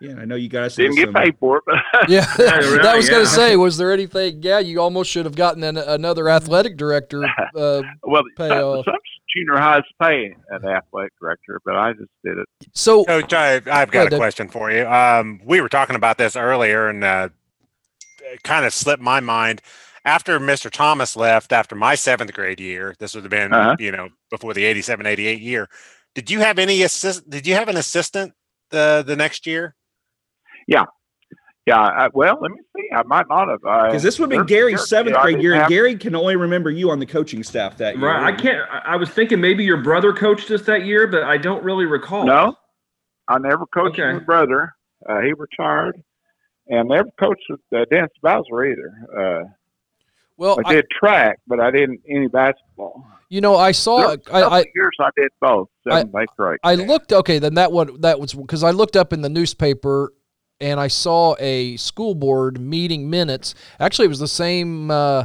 Yeah, I know you guys didn't get paid for it, but <laughs> <laughs> Yeah. Yeah, that right, was going to say, was there anything? Yeah, you almost should have gotten an, another athletic director. <laughs> Uh, Well, Pay some, some junior highs pay an athletic director, but I just did it. so Coach, I, I've Go ahead, got a Doug. question for you. Um, we were talking about this earlier, and uh, it kind of slipped my mind. After Mr. Thomas left, after my seventh grade year, this would have been, Uh-huh. you know, before the 87, 88 year. Did you have any assist? Did you have an assistant the the next year? Yeah. I, well, let me see. I might not have. Because this would have been Gary's there's- seventh I grade year, and have- Gary can only remember you on the coaching staff that year. Right. I can't. I I was thinking maybe your brother coached us that year, but I don't really recall. No, I never coached Okay. my brother. Uh, he retired, and never coached with uh, Dennis Bowser either. Uh, Well, I I, did track, but I didn't any basketball. you know, I saw. was a couple I, I of years I did both, seventh, eighth grade. I looked okay. Then that one that was because I looked up in the newspaper and I saw a school board meeting minutes. Actually, it was the same uh,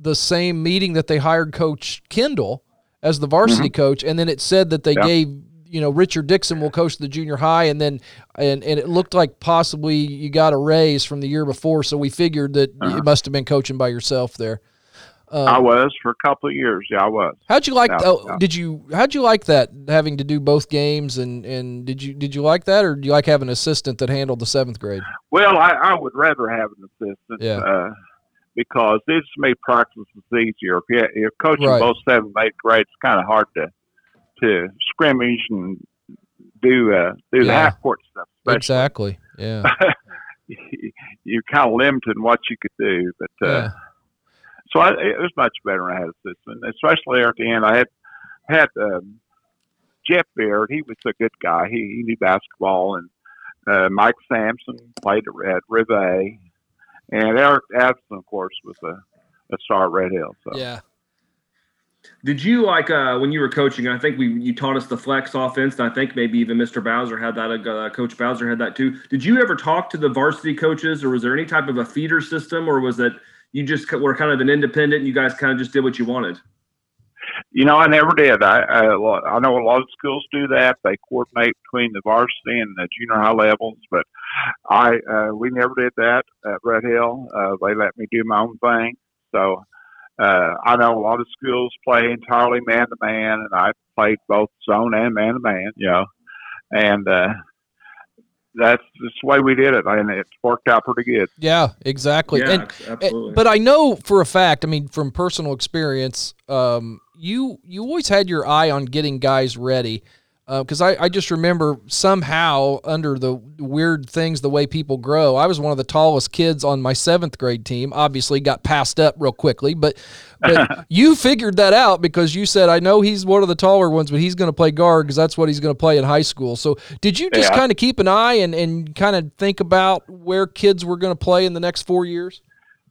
the same meeting that they hired Coach Kendall as the varsity coach, and then it said that they Yeah. gave you know Richard Dixon will coach the junior high, and then and and it looked like possibly you got a raise from the year before, so we figured that Uh-huh. you must have been coaching by yourself there. Um, I was for a couple of years. Yeah, I was. How'd you like? Yeah, oh, yeah. Did you? How'd you like that having to do both games? And and did you did you like that, or do you like having an assistant that handled the seventh grade? Well, I, I would rather have an assistant. Yeah. Uh, because this made practices easier. If you if coaching Right. both seventh, eighth grade, it's kind of hard to to scrimmage and do uh, do the half court stuff. especially. Exactly. Yeah. <laughs> you're kind of limited in what you could do. But uh, yeah. So I, it was much better when I had an assistant, especially at the end. I had had um, Jeff Baird. He was a good guy. He, he knew basketball, and uh, Mike Sampson played at, at Rivet, and Eric Addison, of course, was a, a star at Red Hill. So Yeah. Did you like uh, when you were coaching? I think we you taught us the flex offense. And I think maybe even Mr. Bowser had that. Uh, Coach Bowser had that too. Did you ever talk to the varsity coaches, or was there any type of a feeder system, or was it you just were kind of an independent? You guys kind of just did what you wanted. You know, I never did. I, I I know a lot of schools do that. They coordinate between the varsity and the junior high levels, but I uh, we never did that at Red Hill. Uh, they let me do my own thing. So uh, I know a lot of schools play entirely man to man, and I played both zone and man to man. You know, and uh, that's just the way we did it, and it worked out pretty good. Yeah. Exactly. yeah, And abs- absolutely. but I know for a fact. I mean, from personal experience, um, you you always had your eye on getting guys ready. Because I, I just remember somehow under the weird things, the way people grow, I was one of the tallest kids on my seventh grade team. Obviously, got passed up real quickly, but but <laughs> you figured that out because you said, I know he's one of the taller ones, but he's going to play guard because that's what he's going to play in high school. So, did you just Yeah. kind of keep an eye and, and kind of think about where kids were going to play in the next four years?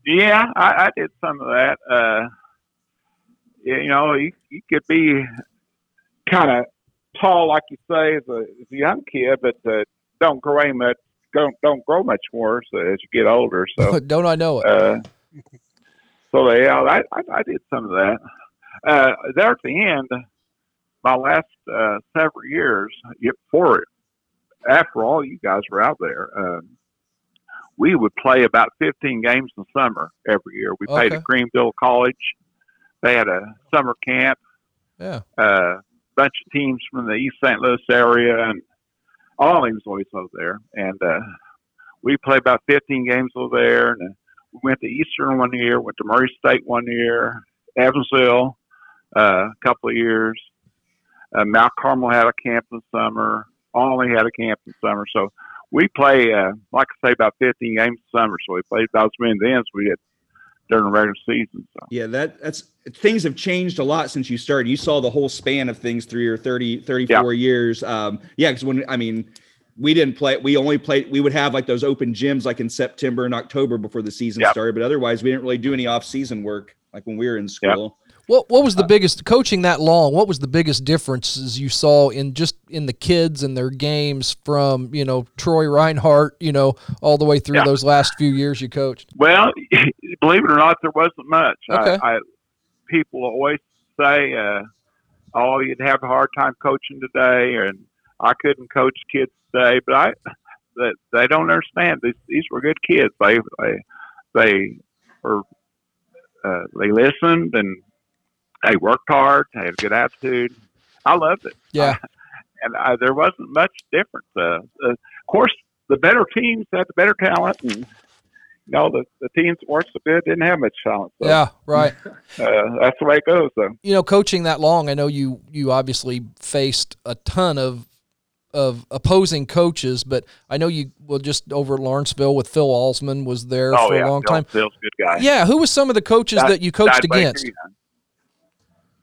Yeah, I, I did some of that. Uh, you know, you, you could be kind of tall, like you say, as a, as a young kid, but uh, don't grow much. Don't don't grow much more so as you get older. So, <laughs> Don't I know it? uh, so yeah, I, I I did some of that. Uh, there at the end, my last uh, several years, before it after all you guys were out there, um, we would play about 15 games in the summer every year. We played at Greenville College. They had a summer camp, yeah. a bunch of teams from the East St. Louis area, and all of was always over there. And uh, we played about 15 games over there. And uh, we went to Eastern one year, went to Murray State one year, Evansville uh, a couple of years. Uh, Mount Carmel had a camp in the summer. Olney had a camp in the summer. So we play, uh, like I say, about 15 games the summer. So we played about as many then as we did during the regular season. So. Yeah, that that's things have changed a lot since you started. You saw the whole span of things through your 30, 34 years. Um, yeah, because when I mean, we didn't play. We only played. We would have like those open gyms like in September and October before the season Yeah. started. But otherwise, we didn't really do any off season work like when we were in Yeah. What what was the biggest coaching that long? What was the biggest differences you saw in just in the kids and their games from you know Troy Reinhardt, you know, all the way through Yeah. those last few years you coached? Well, <laughs> believe it or not, there wasn't much. Okay. I, I, people always say, uh, "Oh, you'd have a hard time coaching today," and I couldn't coach kids today. But I, that they don't understand. These these were good kids. They they they were uh, they listened and they worked hard. They had a good attitude. I loved it. Yeah, <laughs> and uh, there wasn't much difference. Uh, uh, of course, the better teams had the better talent, and you know the, the teams that weren't so good didn't have much talent. So, yeah, right. <laughs> uh, that's the way it goes. Though. You know, coaching that long, I know you you obviously faced a ton of of opposing coaches, but I know you well just over at Lawrenceville with Phil Alsman was there oh for yeah, a long Phil- time. Phil's a good guy. Yeah, who was some of the coaches Di- that you coached Baker, against? yeah.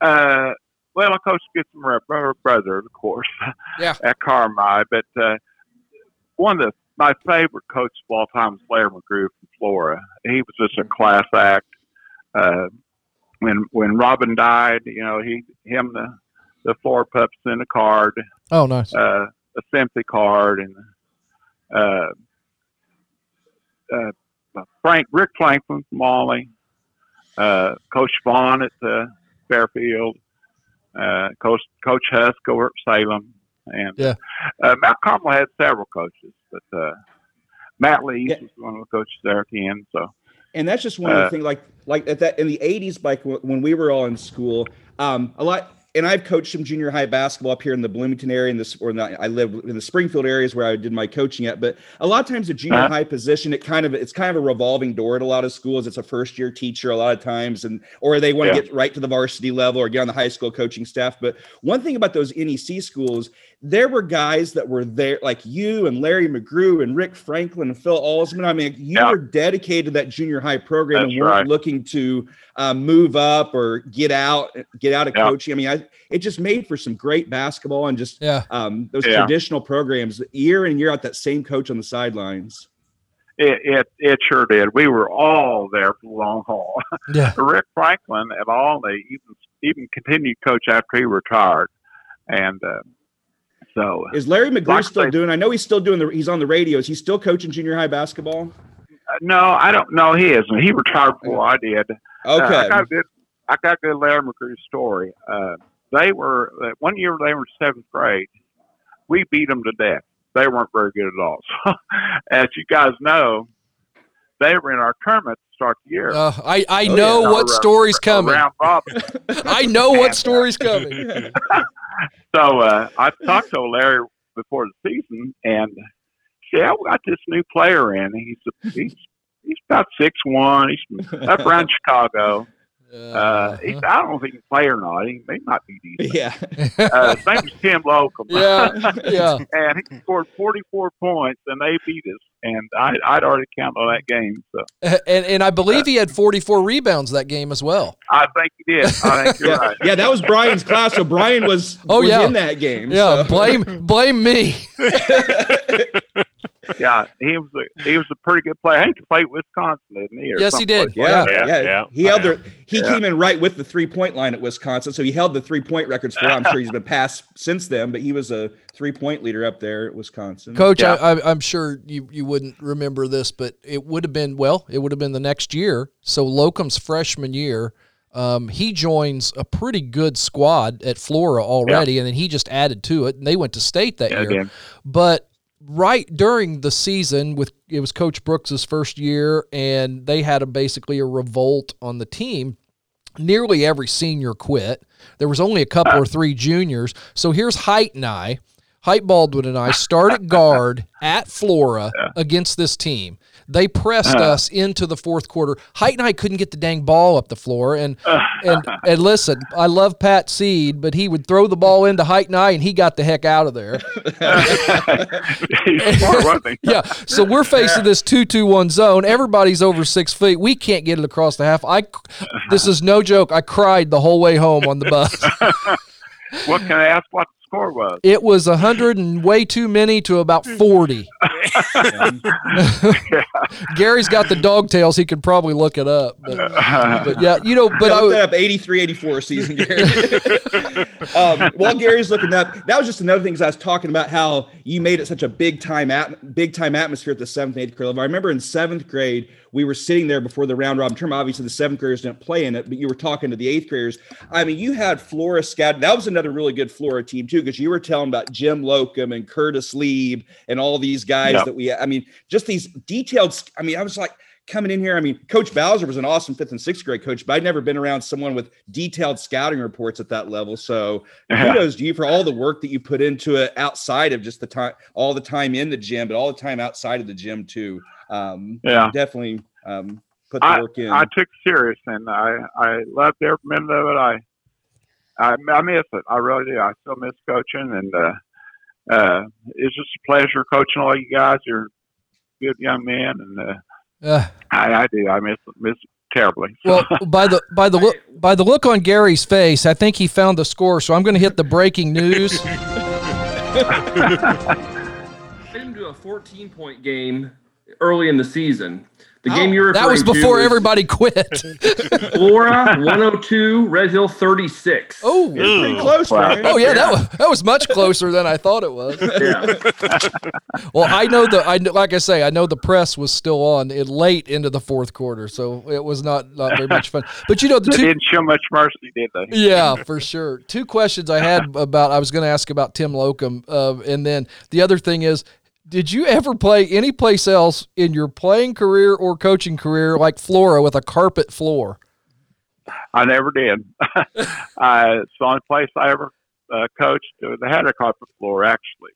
Uh, well, I coached against my brother, brother, of course, <laughs> Yeah. at Carmi. But uh, one of the, my favorite coaches of all time was Larry McGrew from Flora. He was just a class act. Uh, when when Robin died, you know, he him the the floor pups in the card, Oh, nice. uh, a sympathy card, and uh, uh, Frank Rick Franklin from Molly, uh, Coach Vaughn at uh, Fairfield, uh, Coach Coach Husk over at Salem, and Yeah. uh, Mount Carmel had several coaches, but uh, Matt Lee Yeah. was one of the coaches there at the end. So and that's just one of Uh, the things like like at that in the 80s like w- when we were all in school um a lot and I've coached some junior high basketball up here in the Bloomington area, in this or not, I live in the Springfield areas where I did my coaching at. But a lot of times, the junior Uh-huh. high position, it kind of it's kind of a revolving door at a lot of schools. It's a first year teacher a lot of times, and or they want to Yeah. get right to the varsity level or get on the high school coaching staff. But one thing about those NEC schools, there were guys that were there, like you and Larry McGrew and Rick Franklin and Phil Allsman. I mean, you Yeah. were dedicated to that junior high program That's and weren't right. looking to um, move up or get out, get out of Yeah. coaching. I mean, I, it just made for some great basketball and just Yeah. um, those Yeah. traditional programs year in and year out. That same coach on the sidelines. it, it it sure did. We were all there for the long haul. <laughs> Yeah. Rick Franklin and all they even even continued coach after he retired, and uh, so Is Larry McGrew still say- doing? I know he's still doing the. He's on the radio. Is he still coaching junior high basketball? uh, no, I don't know. He isn't. He retired before I did. Uh, Okay. I got a good. I got a good Larry McGrew story. Uh, they were uh, one year they were in seventh grade. We beat them to death. They weren't very good at all. <laughs> So, as you guys know, they were in our tournament to start the year. Uh, I I Oh, know yeah. what Our, uh, story's our coming. Round. <laughs> <laughs> I know what And, uh, story's coming. <laughs> So uh, I talked to Larry before the season, and see, I got this new player in. He's a, he's he's about six one. He's up around Chicago. Uh, he's, I don't know if he can play or not. He, he might be decent. <laughs> yeah. Uh, his name is Tim Locum. yeah, <laughs> yeah. and he scored 44 points, and they beat us. And I, I'd already counted on that game, so <laughs> And and I believe he had 44 rebounds that game as well. I think he did. I think you're Yeah. right. yeah, that was Brian's class. So Brian was, Oh, was yeah. in that game. Yeah, so. blame blame me. <laughs> Yeah, he was a he was a pretty good player. I think he played Wisconsin, didn't he? or Yes, he did. like Yeah, yeah, Yeah, yeah, He held the he Yeah. came in right with the three point line at Wisconsin, so he held the three point records for. I'm sure he's been passed since then, but he was a three point leader up there at Wisconsin. Coach, Yeah. I, I, I'm sure you, you wouldn't remember this, but it would have been well, it would have been the next year. So Locum's freshman year, um, he joins a pretty good squad at Flora already, and then he just added to it, and they went to state that Yeah, year. again. But right during the season, with it was Coach Brooks's first year, and they had a basically a revolt on the team. Nearly every senior quit. There was only a couple or three juniors. So here's Height and I, Height Baldwin and I start at guard at Flora against this team. They pressed uh-huh. us into the fourth quarter. Height and I couldn't get the dang ball up the floor. And and and listen, I love Pat Seed, but he would throw the ball into Height and I, and he got the heck out of there. <laughs> He's smart, wasn't? <laughs> Yeah. So we're facing this two-two-one zone. Everybody's over six feet. We can't get it across the half. I. This uh-huh. is no joke. I cried the whole way home on the bus. <laughs> What can I ask? What the score was? It was a hundred and way too many to about forty. <laughs> <laughs> Gary's got the dog tails. He could probably look it up. But, but yeah, you know. But But I I would- looked that up 83 84 season, Gary. <laughs> um, while Gary's looking up, that was just another thing. 'cause I was talking about how you made it such a big time at big time atmosphere at the seventh and eighth grade level. I remember in seventh grade, we were sitting there before the round robin term. Obviously, the seventh graders didn't play in it, but you were talking to the eighth graders. I mean, you had Flora scattered. That was another really good Flora team, too, because you were telling about Jim Locum and Curtis Lieb and all these guys Yeah. that we, I mean, just these detailed. I mean, I was like, coming in here. I mean, Coach Bowser was an awesome fifth and sixth grade coach, but I'd never been around someone with detailed scouting reports at that level. So <laughs> kudos to you for all the work that you put into it outside of just the time, all the time in the gym, but all the time outside of the gym too. Um, Yeah. definitely um, put the I, work in. I took serious, and I I loved every minute of it. I I, I miss it. I really do. I still miss coaching, and uh, uh, it's just a pleasure coaching all you guys. You're good young men, and uh, Uh, I, I do. I miss miss terribly. <laughs> Well, by the by the look by the look on Gary's face, I think he found the score. So I'm going to hit the breaking news. I didn't do a 14 point game early in the season. The game you're that was referring to before everybody quit. <laughs> Flora 102, Red Hill 36. Oh, Pretty close, Wow. man. oh yeah, that was that was much closer than I thought it was. <laughs> Yeah. <laughs> Well, I know the I like I say, I know the press was still on it late into the fourth quarter, so it was not not very much fun. But you know the they two didn't show much mercy, did they? yeah, for sure. Two questions I had about I was going to ask about Tim Locum, uh, and then the other thing is, did you ever play any place else in your playing career or coaching career like Flora with a carpet floor? I never did. <laughs> uh, it's the only place I ever uh, coached. uh, They had a carpet floor actually.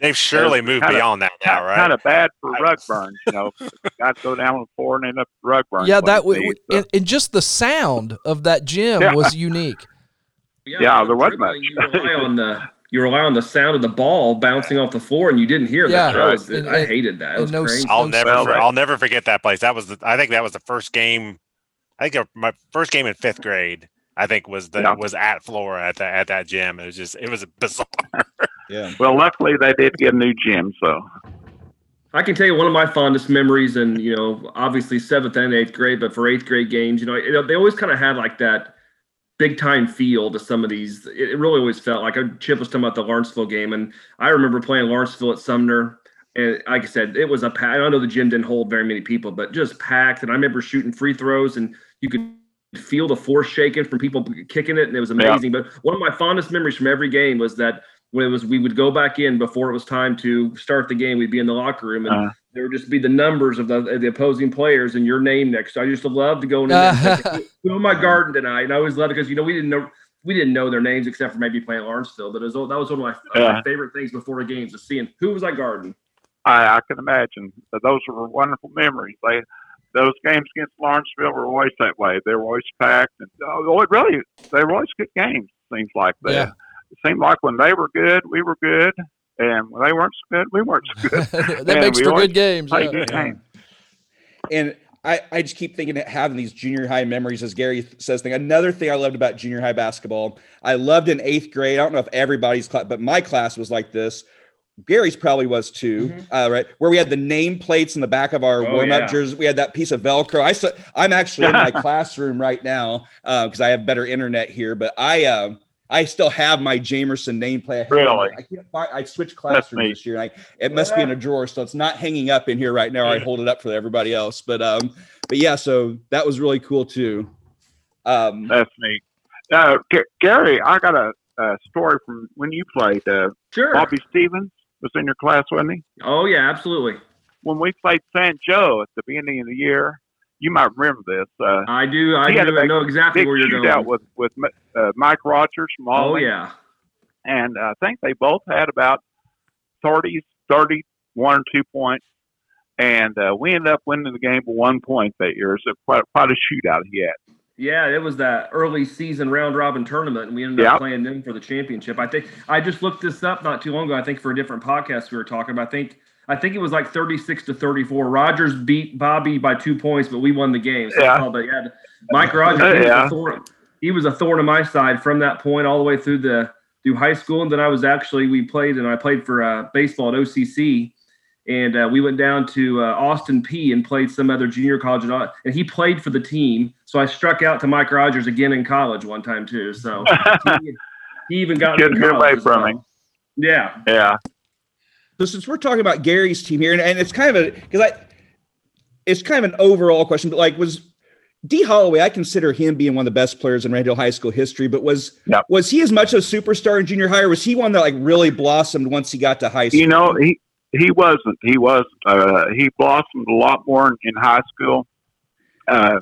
They've surely moved kinda- beyond that now, right? Kind of bad for rug burns, you know. <laughs> Got to go down on the floor and end up with rug burns. Yeah, that it's w- deep, w- so. and, and just the sound of that gym Yeah. was unique. <laughs> Yeah, there wasn't much. You rely on the you rely on the sound of the ball bouncing off the floor, and you didn't hear Yeah. that. That was- And- I hated that. It and was no crazy. s- I'll never, well, for- I'll never forget that place. That was, the, I think that was the first game. I think my first game in fifth grade. I think was the Yeah. was at Flora at that at that gym. It was just, it was bizarre. <laughs> Yeah. Well, luckily they did get a new gym, so I can tell you one of my fondest memories, and you know, obviously seventh and eighth grade, but for eighth grade games, you know, it, they always kind of had like that big time feel to some of these. It, it really always felt like Chip was talking about the Lawrenceville game, and I remember playing Lawrenceville at Sumner, and like I said, it was a pack. I know the gym didn't hold very many people, but just packed. And I remember shooting free throws, and you could feel the force shaking from people kicking it, and it was amazing. But one of my fondest memories from every game was that when it was we would go back in before it was time to start the game. We'd be in the locker room, and Uh-huh. There would just be the numbers of the, of the opposing players and your name next. So I used to love to go in there. and say, Who am tonight? And I always loved it because you know we didn't know we didn't know their names except for maybe playing Lawrenceville. But it was, that was one of my, uh, my favorite things before the games is seeing who was I guarding. I, I can imagine those were wonderful memories. They those games against Lawrenceville were always that way. They were always packed, and oh, it really they were always good games. Seems like that. Yeah. It seemed like when they were good, we were good, and when they weren't so good, we weren't so good. <laughs> that Yeah, makes for good games. Yeah. good games. And I, I just keep thinking of having these junior high memories, as Gary says. Thing another thing I loved about junior high basketball, I loved in eighth grade. I don't know if everybody's class, but my class was like this. Gary's probably was too, uh, right? Where we had the name plates in the back of our Mm-hmm. Oh, warm up yeah. jerseys. We had that piece of Velcro. I saw, I'm actually in my <laughs> classroom right now because I have better internet here, but I um I still have my Jamerson nameplate. I Really? I can't find. I switched classrooms this year. I, it must be in a drawer, so it's not hanging up in here right now. I hold it up for everybody else. But um, but yeah, so that was really cool too. Um, That's neat. Uh, G- Gary, I got a, a story from when you played. Uh, Sure. Bobby Stevens was in your class, wasn't he? Oh yeah, absolutely. When we played San Joe at the beginning of the year, you might remember this. Uh, I do. I do. I know exactly where you're going. with with uh, Mike Rogers from oh yeah. and I think they both had about 30, 31 or two points. And uh, we ended up winning the game by one point that year. So quite, quite a shootout he had. Yeah, it was that early season round robin tournament, and we ended up playing them for the championship. I think I just looked this up not too long ago. I think for a different podcast we were talking about. I think I think it was like thirty six to thirty four. Rogers beat Bobby by two points, but we won the game. So Yeah. oh, but yeah, Mike Rogers, he, was Yeah. a thorn, he was a thorn in my side from that point all the way through the through high school, and then I was actually we played and I played for uh, baseball at OCC. And uh, we went down to uh, Austin Peay and played some other junior college, and, and he played for the team. So I struck out to Mike Rogers again in college one time too. So <laughs> he, he even got get college away from well. him. Yeah, Yeah. So since we're talking about Gary's team here, and, and it's kind of a because I, it's kind of an overall question, but like was D Holloway? I consider him being one of the best players in Red Hill High School history. But was Yep. was he as much a superstar in junior high, or was he one that like really blossomed once he got to high school? You know, he he wasn't. He was. Uh, he blossomed a lot more in, in high school. Uh,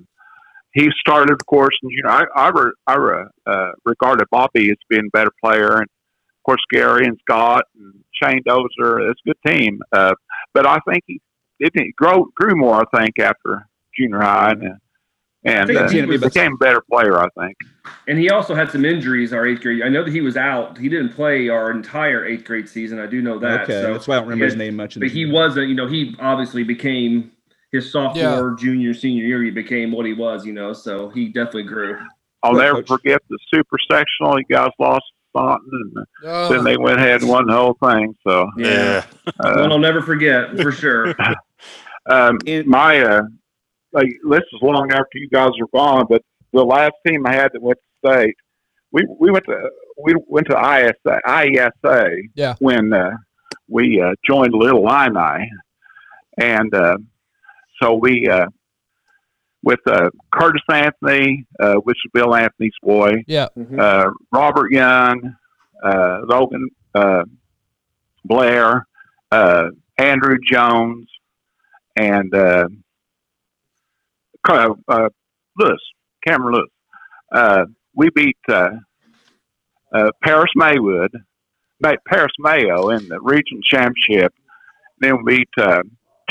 he started, of course, in junior. I I, re, I re, uh, regarded Bobby as being a better player, and of course Gary and Scott and Shane Dozer. It's a good team. Uh, but I think he didn't grow grew more. I think after junior high, and and uh, he he became a better player. I think. And he also had some injuries our eighth grade. I know that he was out. He didn't play our entire eighth grade season. I do know that. okay, so, that's why I don't remember his name much. But the- he wasn't. You know, he obviously became his sophomore, junior, senior year. He became what he was. You know, so he definitely grew. I'll never forget the super sectional. You guys lost Staunton, and Oh, then they went ahead and won the whole thing. So, Yeah, uh, one I'll never forget for sure. <laughs> um, And- my uh, like this is long after you guys are gone, but the last team I had that went to state, we we went to we went to ISA IESA Yeah. when uh, we uh, joined Little Illini, and uh, so we uh, with uh, Curtis Anthony, uh, which is Bill Anthony's boy, yeah. Mhm. uh, Robert Young, uh, Logan uh, Blair, uh, Andrew Jones, and uh, uh, Lewis, Cameron Lewis. Uh, we beat uh, uh, Paris Maywood, Paris Mayo in the regional championship. Then we beat uh,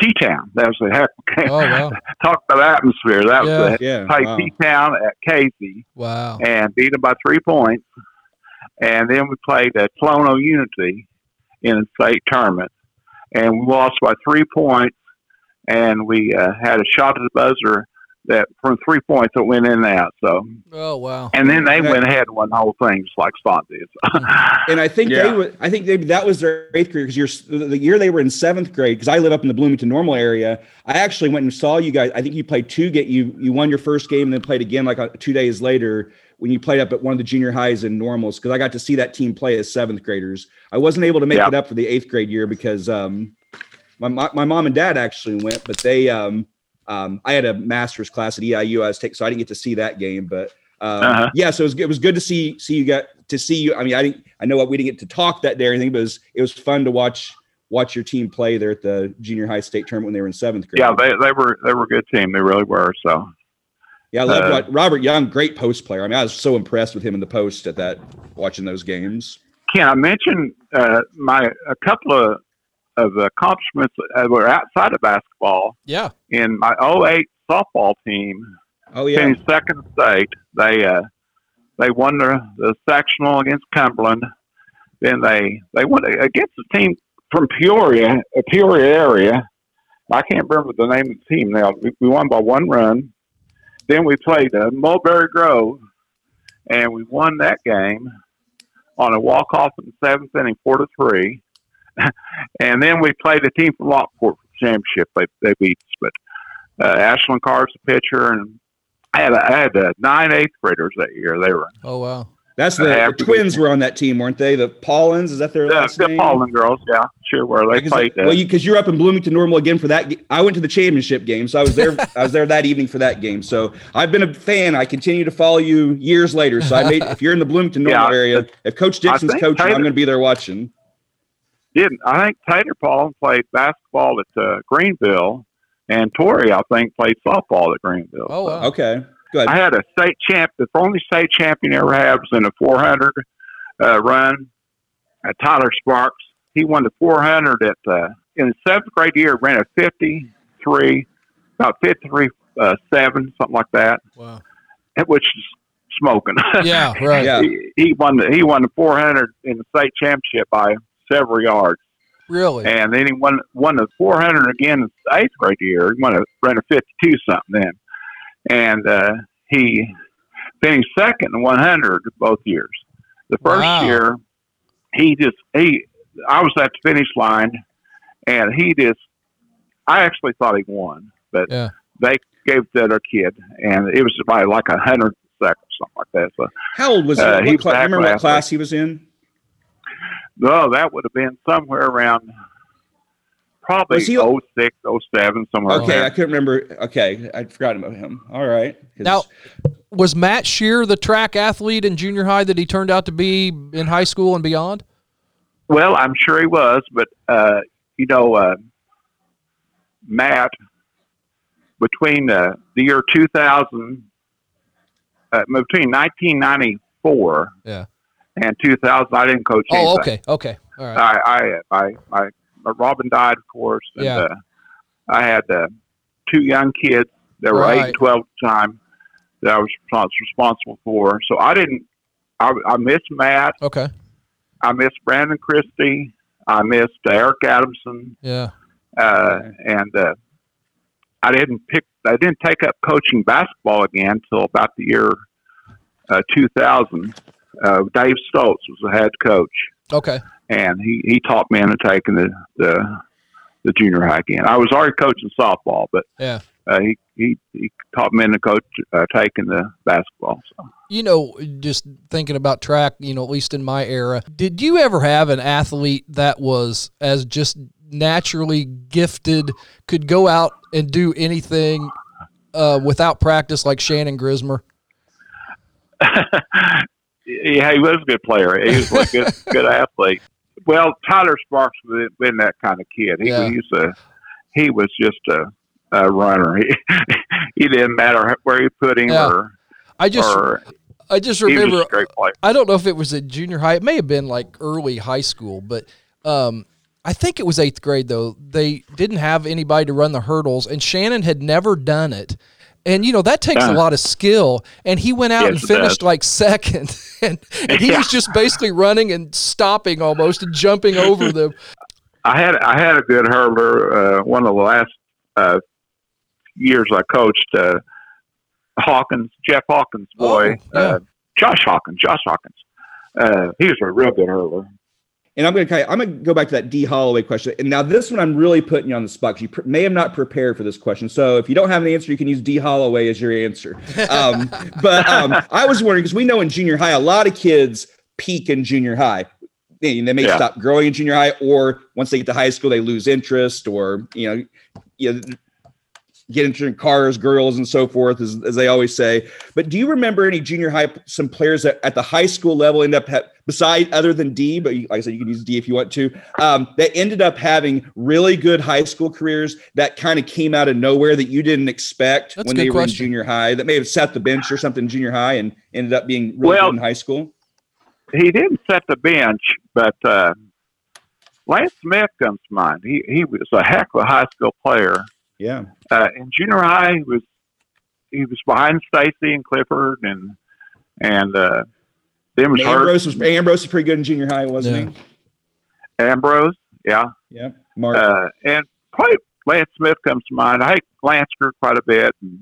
T Town. That was a heck of a game. Oh wow, <laughs> Talk about atmosphere. That Yeah. was a yeah, played wow. T Town at Casey wow. and beat them by three points. And then we played at Tolono Unity in a state tournament, and we lost by three points. And we uh, had a shot at the buzzer that from three points that went in and out. So, Oh wow. and then they Yeah. went ahead and won the whole thing, just like Spot did. <laughs> And I think they Yeah. were. I think they, that was their eighth grade because you're the year they were in seventh grade. Because I live up in the Bloomington Normal area. I actually went and saw you guys. I think you played two. Get you you won your first game and then played again like uh, two days later when you played up at one of the junior highs in normals. Because I got to see that team play as seventh graders. I wasn't able to make Yeah. it up for the eighth grade year because um my my, my mom and dad actually went, but they um um I had a master's class at EIU I was taking, so I didn't get to see that game, but. Um, Uh-huh. Yeah, so it was, it was good to see see you got to see you. I mean, I didn't I know what we didn't get to talk that day or anything, but it was it was fun to watch watch your team play there at the junior high state tournament when they were in seventh grade. yeah, they, they were they were a good team. They really were. So, yeah, I loved uh, what Robert Young, great post player. I mean, I was so impressed with him in the post at that watching those games. Can I mention uh, my a couple of of accomplishments that were outside of basketball Yeah. in my 08 softball team? Oh yeah, finished second state. They uh, they won the, the sectional against Cumberland. Then they they went against a team from Peoria, a Peoria area. I can't remember the name of the team now. We, we won by one run. Then we played uh, Mulberry Grove, and we won that game on a walk off in the seventh inning, four to three. <laughs> and then we played a team from Lockport for the championship. They they beat us, but uh, Ashland Carr's the pitcher, and I had I had uh, nine eighth graders that year. They were Oh wow. that's the, I the twins were on that team, weren't they? The Paulins, is that their the, last the name? Paulin girls. Yeah, sure were. They Because- played. Uh, well, you because you're up in Bloomington Normal again for that. I went to the championship game, so I was there. I was there that evening for that game. So I've been a fan. I continue to follow you years later. So I made. if you're in the Bloomington Normal <laughs> Yeah, area, if Coach I Dixon's think coaching, I'm going to be there watching. Did I think Tater Paulin played basketball at uh, Greenville, and Tori I think played softball at Greenville. Oh wow. Okay, good. I had a state champ. The only state champion I ever had was in a 400 uh, run. Uh, Tyler Sparks. He won the 400 at uh, in the seventh grade year. Ran a 53, about 53 uh, seven, something like that. Wow. Which is smoking. <laughs> Yeah. Right. Yeah. he, he won the he won the 400 in the state championship by several yards, Really. and then he won won the 400 again in the eighth grade year. He won a ran a 52 something then, and uh, he finished second in 100 both years. The first Wow. year, he just he I was at the finish line, and he just I actually thought he won, but Yeah. they gave it to the other kid, and it was by like a hundred seconds, something like that. So. How old was he? Uh, What he was cla- back remember what class he was in? No, that would have been somewhere around probably Was he- 06, 07, somewhere Okay, I couldn't remember. Okay, I'd forgotten about him. All right. Now, was Matt Shear the track athlete in junior high that he turned out to be in high school and beyond? Well, I'm sure he was, but, uh, you know, uh, Matt, between uh, the year 2000, uh, between 1994 Yeah. And 2000, I didn't coach Oh, anything. okay. Okay. All right. I, I, I, I, Robin died, of course, and Yeah. uh, I had uh, two young kids that were eight and twelve at the time, that I was responsible for. So I didn't. I, I missed Matt. Okay. I missed Brandon Christie. I missed Eric Adamson, Yeah. uh, and uh, I didn't pick. I didn't take up coaching basketball again until about the year uh, 2000. Uh, Dave Stoltz was the head coach, Okay. and he, he taught me into taking the, the the junior high again. I was already coaching softball, but Yeah. uh, he, he he taught me into coach uh, taking the basketball. So. You know, just thinking about track, you know, at least in my era, did you ever have an athlete that was as just naturally gifted, could go out and do anything uh, without practice like Shannon Grismer? <laughs> yeah, he was a good player. He was a good good <laughs> athlete. Well, Tyler Sparks was been that kind of kid. He Yeah. was to, he was just a, a runner. <laughs> He, he didn't matter where you put him Yeah. or I just, or I just he was remember. a great player. I don't know if it was at junior high. It may have been like early high school, but um, I think it was eighth grade though. They didn't have anybody to run the hurdles, and Shannon had never done it. And you know that takes a lot of skill. And he went out Yes, and finished like second, <laughs> and, and he Yeah. was just basically running and stopping almost and jumping over them. <laughs> I had I had a good hurler. Uh, one of the last uh, years I coached, uh, Hawkins, Jeff Hawkins' boy, Oh, yeah. uh, Josh Hawkins. Josh Hawkins. Uh, he was a real good hurler. And I'm going to kind of, I'm going to go back to that D Holloway question. And now this one, I'm really putting you on the spot 'cause you pr- may have not prepared for this question. So if you don't have an answer, you can use D Holloway as your answer. Um, <laughs> but um, I was wondering because we know in junior high, a lot of kids peak in junior high. They, they may Yeah. stop growing in junior high, or once they get to high school, they lose interest, or you know, you know, get into cars, girls, and so forth, as, as they always say. But do you remember any junior high some players that at the high school level end up ha- beside other than D, but you, like I said, you can use D if you want to, um, that ended up having really good high school careers that kind of came out of nowhere that you didn't expect That's when good they were in junior high that may have sat the bench or something in junior high and ended up being really Well- good in high school. he didn't set the bench, but uh, Lance Smith comes to mind. He he was a heck of a high school player. Yeah. Uh, in junior high, he was he was behind Stacy and Clifford, and and uh, then was hurt. Ambrose was Ambrose was pretty good in junior high, wasn't he? Ambrose, yeah. Yeah. Mark. uh, and probably Lance Smith comes to mind. I hate Lansker quite a bit, and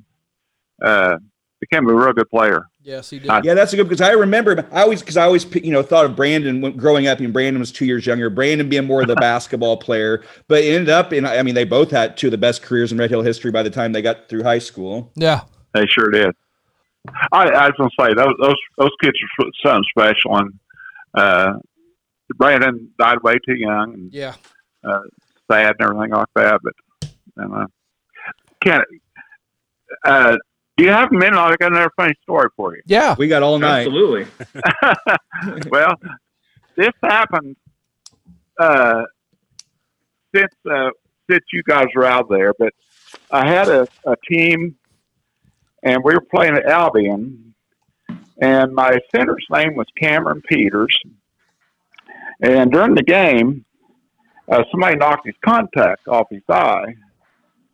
uh, became a real good player. Yes, he did. I- Yeah, that's a good because I remember I always because I always you know thought of Brandon when growing up and Brandon was two years younger. Brandon being more of the <laughs> basketball player, but it ended up in I mean they both had two of the best careers in Red Hill history by the time they got through high school. yeah. They sure did. I, I was gonna say those those those kids are something special, and uh, Brandon died way too young and Yeah. sad and everything like that. But and, uh, can uh, do you have a minute? I got another funny story for you. Yeah. We got all night. Absolutely. <laughs> well, this happened uh, since uh, since you guys were out there, but I had a, a team, and we were playing at Albion, and my center's name was Cameron Peters, and during the game, uh, somebody knocked his contact off his eye,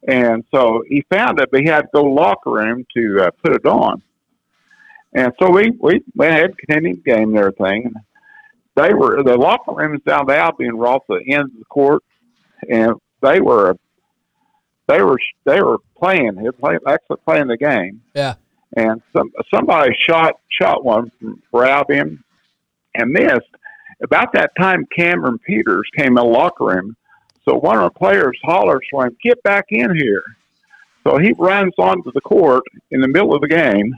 and so he found it, but he had to go to the locker room to uh, put it on. And so we, we went ahead and continued the game and everything. They were the locker rooms down the Albion were off the end of the court, and they were they were they were playing. They were playing actually playing the game. Yeah. And some somebody shot shot one from, for Albion and missed. About that time, Cameron Peters came in the locker room. So one of the players hollers for him, "Get back in here!" So he runs onto the court in the middle of the game.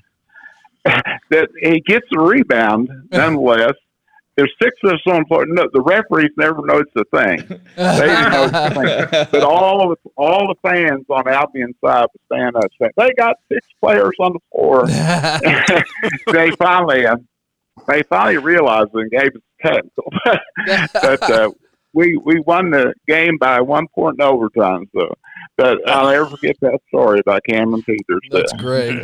<laughs> that he gets the rebound, <laughs> nonetheless. There's six of us on the floor. No, the referees never noticed a thing. They didn't notice a thing. <laughs> But all of all the fans on Albion side were stand up saying, "They got six players on the floor." they finally, uh, they finally realized and gave us a technical. but uh, we we won the game by one point in overtime. So but I'll never forget that story about Cameron Peters. That's Uh, great.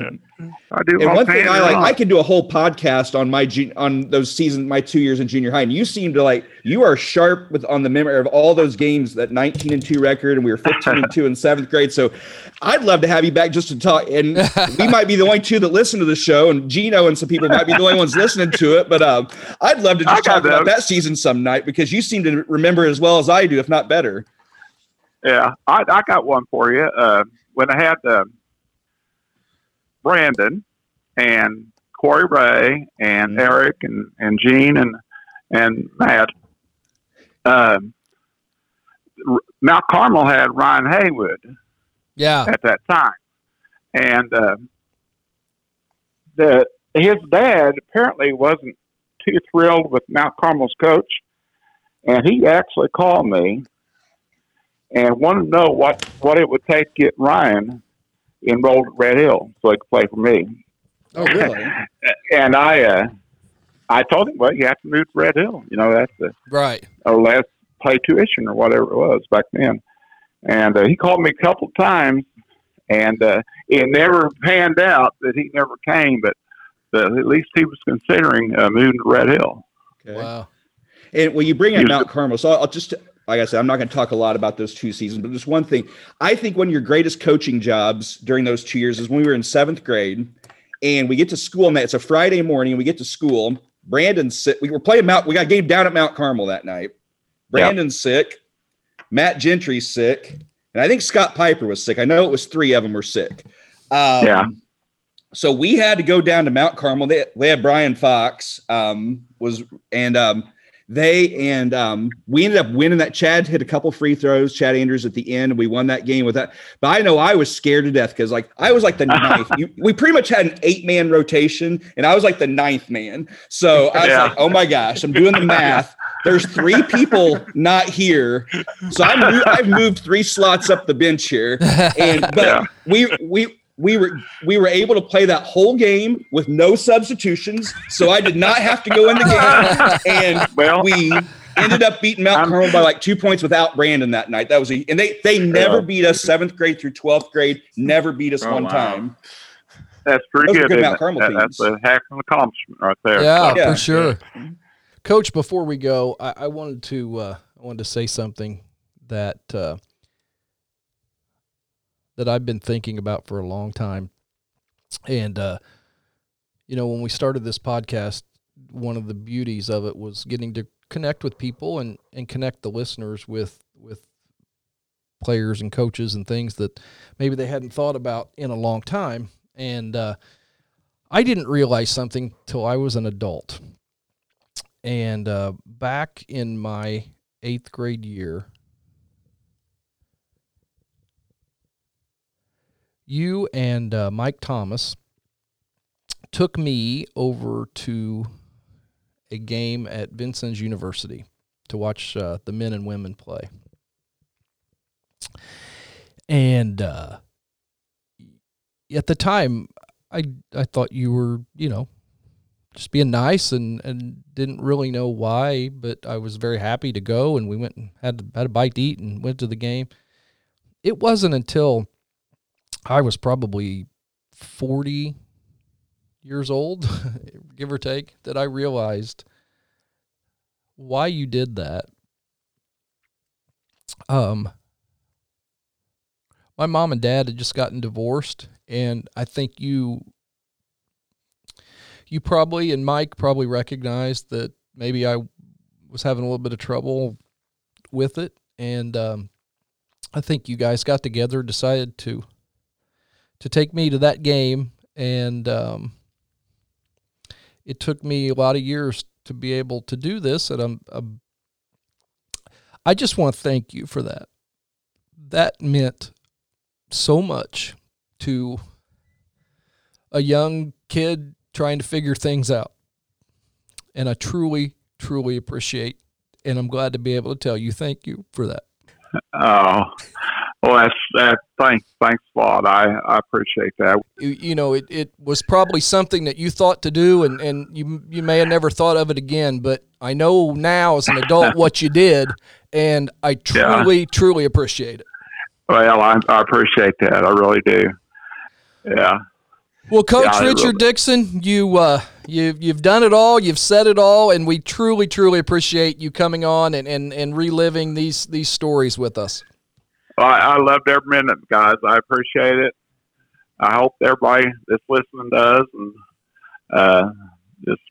I do And one thing I like, wrong. I can do a whole podcast on my on those seasons, my two years in junior high, and you seem to like you are sharp with on the memory of all those games, that nineteen and two record, and we were fifteen and <laughs> two in seventh grade. So, I'd love to have you back just to talk. And <laughs> we might be the only two that listen to the show, and Gino and some people might be the only ones listening to it. But um, I'd love to just got talk about that. that season some night because you seem to remember as well as I do, if not better. Yeah, I, I got one for you. Uh, when I had uh, Brandon and Corey Ray and Eric and, and Gene and and Matt, um, R- Mount Carmel had Ryan Haywood Yeah. at that time, and uh, the his dad apparently wasn't too thrilled with Mount Carmel's coach, and he actually called me and wanted to know what what it would take to get Ryan enrolled at Red Hill so he could play for me. Oh, really? <laughs> And I uh, I told him, well, you have to move to Red Hill. You know, that's the Right. or less pay tuition or whatever it was back then. And uh, he called me a couple of times, and uh, it never panned out that he never came, but uh, at least he was considering uh, moving to Red Hill. Okay. Wow. And when you bring up Here's Mount Carmel, so I'll, I'll just like I said, I'm not going to talk a lot about those two seasons, but just one thing. I think one of your greatest coaching jobs during those two years is when we were in seventh grade, and we get to school, and it's a Friday morning, and we get to school. Brandon's sick. We were playing Mount. We got a game down at Mount Carmel that night. Brandon's sick. Matt Gentry's sick, and I think Scott Piper was sick. I know it was three of them were sick. Um, Yeah. So we had to go down to Mount Carmel. They, they had Brian Fox um, was and um, they and um, we ended up winning that. Chad hit a couple free throws. Chad Andrews at the end. We won that game with that. But I know I was scared to death because like I was like the <laughs> ninth. You, we pretty much had an eight man rotation, and I was like the ninth man. So I was Yeah. like, oh my gosh, I'm doing the math. There's three people not here, so I moved, I've moved three slots up the bench here, and but Yeah. we we we were we were able to play that whole game with no substitutions, so I did not have to go in the game, and <laughs> Well- we ended up beating Mount I'm- Carmel by like two points without Brandon that night. That was a, and they they never Yeah. beat us seventh grade through twelfth grade, never beat us Oh, one wow. time. That's pretty Those good. good Mount? Carmel That- that's a heck of an accomplishment right there. Yeah, Yeah. for sure. Coach, before we go, I, I wanted to uh, I wanted to say something that uh, that I've been thinking about for a long time, and uh, you know, when we started this podcast, one of the beauties of it was getting to connect with people and and connect the listeners with with players and coaches and things that maybe they hadn't thought about in a long time, and uh, I didn't realize something till I was an adult. And uh, back in my eighth grade year, you and uh, Mike Thomas took me over to a game at Vincennes University to watch uh, the men and women play. And uh, at the time, I I thought you were, you know, just being nice and, and didn't really know why, but I was very happy to go and we went and had had a bite to eat and went to the game. It wasn't until I was probably 40 years old, <laughs> give or take, that I realized why you did that. Um my mom and dad had just gotten divorced and I think you you probably and Mike probably recognized that maybe I was having a little bit of trouble with it, and um, I think you guys got together, decided to to take me to that game, and um, it took me a lot of years to be able to do this, and I'm, I'm I just want to thank you for that. That meant so much to a young kid trying to figure things out. And I truly, truly appreciate and I'm glad to be able to tell you thank you for that. Oh, well, that's that. Thanks, thanks a lot. I I appreciate that. You, you know, it, it was probably something that you thought to do and, and you you may have never thought of it again, but I know now as an adult <laughs> what you did and I truly, truly appreciate it. Well, I, I appreciate that. I really do. Yeah. Well, Coach Yeah, Richard really- Dixon, you uh, you you've done it all. You've said it all, and we truly, truly appreciate you coming on and, and, and reliving these these stories with us. Well, I, I loved every minute, guys. I appreciate it. I hope everybody that's listening does, and uh, just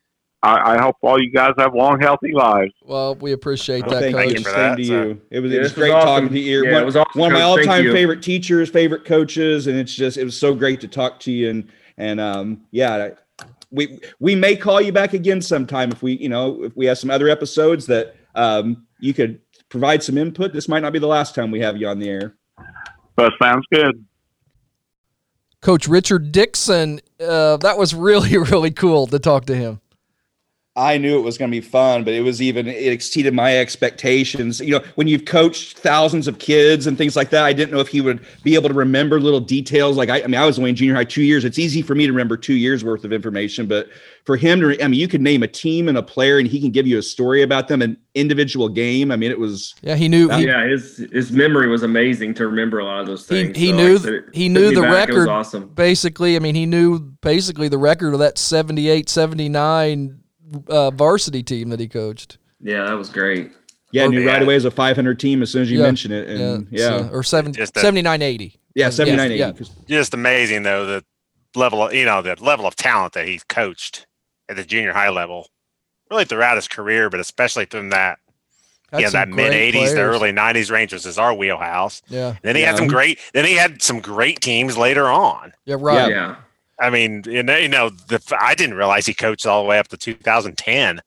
I, I hope all you guys have long, healthy lives. Well, we appreciate Well, that, thank Coach. you. you for Same that, to so- you. It was, Yeah, it was this was great awesome. talking to you. Yeah, one, it was awesome, one of my all-time favorite teachers, favorite coaches, and it's just it was so great to talk to you. And and um, yeah, we we may call you back again sometime if we you know if we have some other episodes that um, you could provide some input. This might not be the last time we have you on the air. But sounds good. Coach Richard Dixon, uh, that was really, <laughs> really cool to talk to him. I knew it was going to be fun, but it was even it exceeded my expectations. You know, when you've coached thousands of kids and things like that, I didn't know if he would be able to remember little details. Like I, I mean, I was only in junior high two years. It's easy for me to remember two years worth of information, but for him to, I mean, you could name a team and a player, and he can give you a story about them, an individual game. I mean, it was Yeah, he knew. He, yeah, his his memory was amazing to remember a lot of those things. he So, knew like said, it he knew the back. It was record awesome. basically i mean he knew basically the record of that 78 79 uh, varsity team that he coached Yeah, that was great. yeah, I knew right away as a 500 team as soon as you Yeah. mention it, and yeah, so- or seven, Just a- 79 80 yeah, 79, yeah. Just amazing though the level of you know the level of talent that he's coached at the junior high level, really throughout his career, but especially from that Had yeah that mid '80s, the early '90s range was his our wheelhouse. yeah Then he Yeah. had some great. Then he had some great teams later on. yeah right Yeah. I mean, you know, you know, the I didn't realize he coached all the way up to 2010,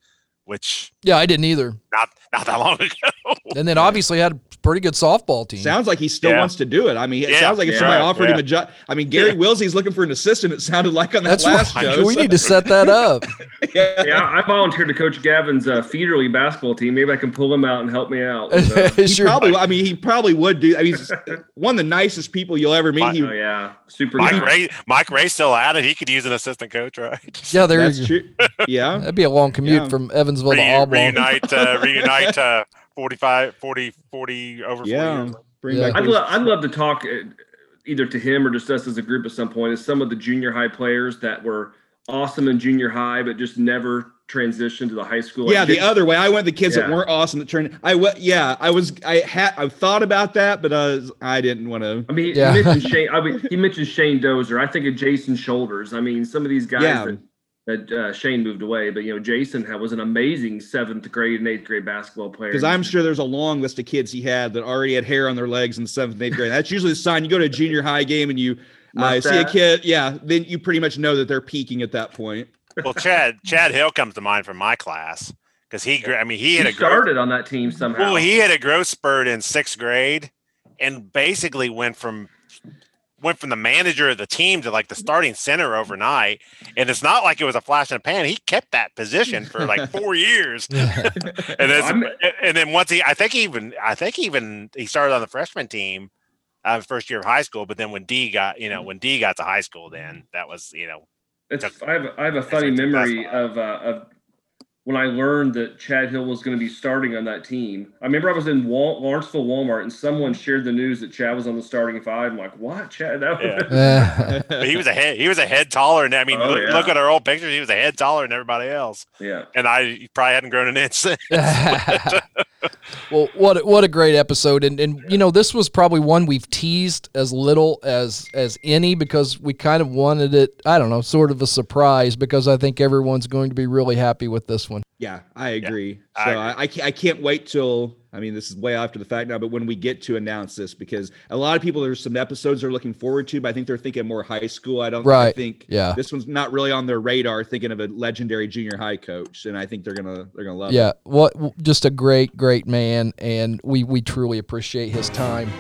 which yeah i didn't either not not that long <laughs> ago. and then obviously had pretty good softball team Sounds like he still Yeah. wants to do it. I mean, it Yeah. sounds like if Yeah. somebody offered him a job. I mean, Gary Wilsey's looking for an assistant. It sounded like on that that's last right show. we so- need to set that up <laughs> yeah. Yeah, I volunteered to coach Gavin's uh, Feederly basketball team. Maybe I can pull him out and help me out. <laughs> with, uh, He Sure. probably, I mean, he probably would do. I mean, he's <laughs> one of the nicest people you'll ever meet. My- He, oh yeah, super. Mike guy. Ray, Mike Ray still at it. He could use an assistant coach, right? yeah there that's true. Yeah, that'd be a long commute Yeah. from evansville to auburn reunite, uh, reunite, uh, 45, 40, 40 over 40 yeah. years. Bring Yeah. back. I'd, lo- I'd love to talk uh, either to him or just us as a group at some point. Is some of the junior high players that were awesome in junior high, but just never transitioned to the high school. yeah, the other way. I went the kids that weren't awesome that turned. I went. Yeah, I was. I had. I thought about that, but uh, I didn't want to. I mean, Yeah. he mentioned Shane. I mean, he mentioned Shane Dozer. I think of Jason Shoulders. I mean, some of these guys Yeah. that, that uh, Shane moved away, but you know, Jason had, was an amazing seventh grade and eighth grade basketball player. Because I'm sure there's a long list of kids he had that already had hair on their legs in the seventh and eighth grade. That's usually the sign. You go to a junior high game and you uh, see a kid. Yeah, then you pretty much know that they're peaking at that point. Well, Chad Chad Hill comes to mind from my class because he, I mean, he he had a growth, started on that team somehow. well, he had a growth spurt in sixth grade, and basically went from went from the manager of the team to like the starting center overnight. And it's not like it was a flash in the pan. He kept that position for like <laughs> four years. <laughs> and then I'm- and then once he I think he even I think even he started on the freshman team uh, first year of high school, but then when D got you know when D got to high school, then that was you know It's, I have I have a funny memory of uh, of when I learned that Chad Hill was going to be starting on that team. I remember I was in Wal- Lawrenceville Walmart and someone shared the news that Chad was on the starting five. I'm like, what, Chad? <laughs> That Yeah. But he was a head he was a head taller and I mean Oh, look, yeah. look at our old pictures he was a head taller than everybody else yeah. and I probably hadn't grown an inch since. <laughs> <laughs> well, what a- what a great episode, and and you know this was probably one we've teased as little as as any because we kind of wanted it. I don't know, sort of a surprise because I think everyone's going to be really happy with this one. Yeah, I agree. I so agree. I, I, I can't wait till. I mean, this is way after the fact now, but when we get to announce this, because a lot of people, there's some episodes they're looking forward to, but I think they're thinking more high school. I don't. right. I think Yeah. this one's not really on their radar, thinking of a legendary junior high coach, and I think they're gonna they're gonna love it. Yeah, what just a great, great man, and we we truly appreciate his time.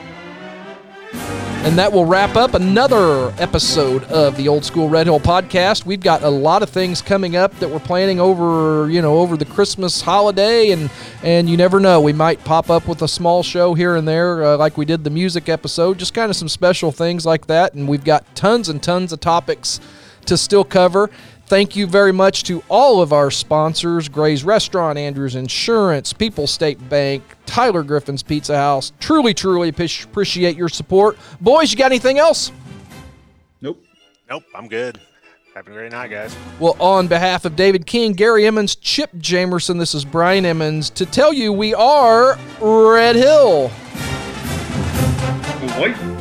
And that will wrap up another episode of the Old School Red Hill podcast. We've got a lot of things coming up that we're planning over, you know, over the Christmas holiday, and and you never know, we might pop up with a small show here and there, uh, like we did the music episode, just kind of some special things like that. And we've got tons and tons of topics to still cover. Thank you very much to all of our sponsors Gray's Restaurant, Andrews Insurance, People State Bank, Tyler Griffin's Pizza House. Truly, truly appreciate your support. Boys, you got anything else? Nope. Nope, I'm good. Have a great night, guys. Well, on behalf of David King, Gary Emmons, Chip Jamerson, this is Brian Emmons to tell you we are Red Hill. Wait.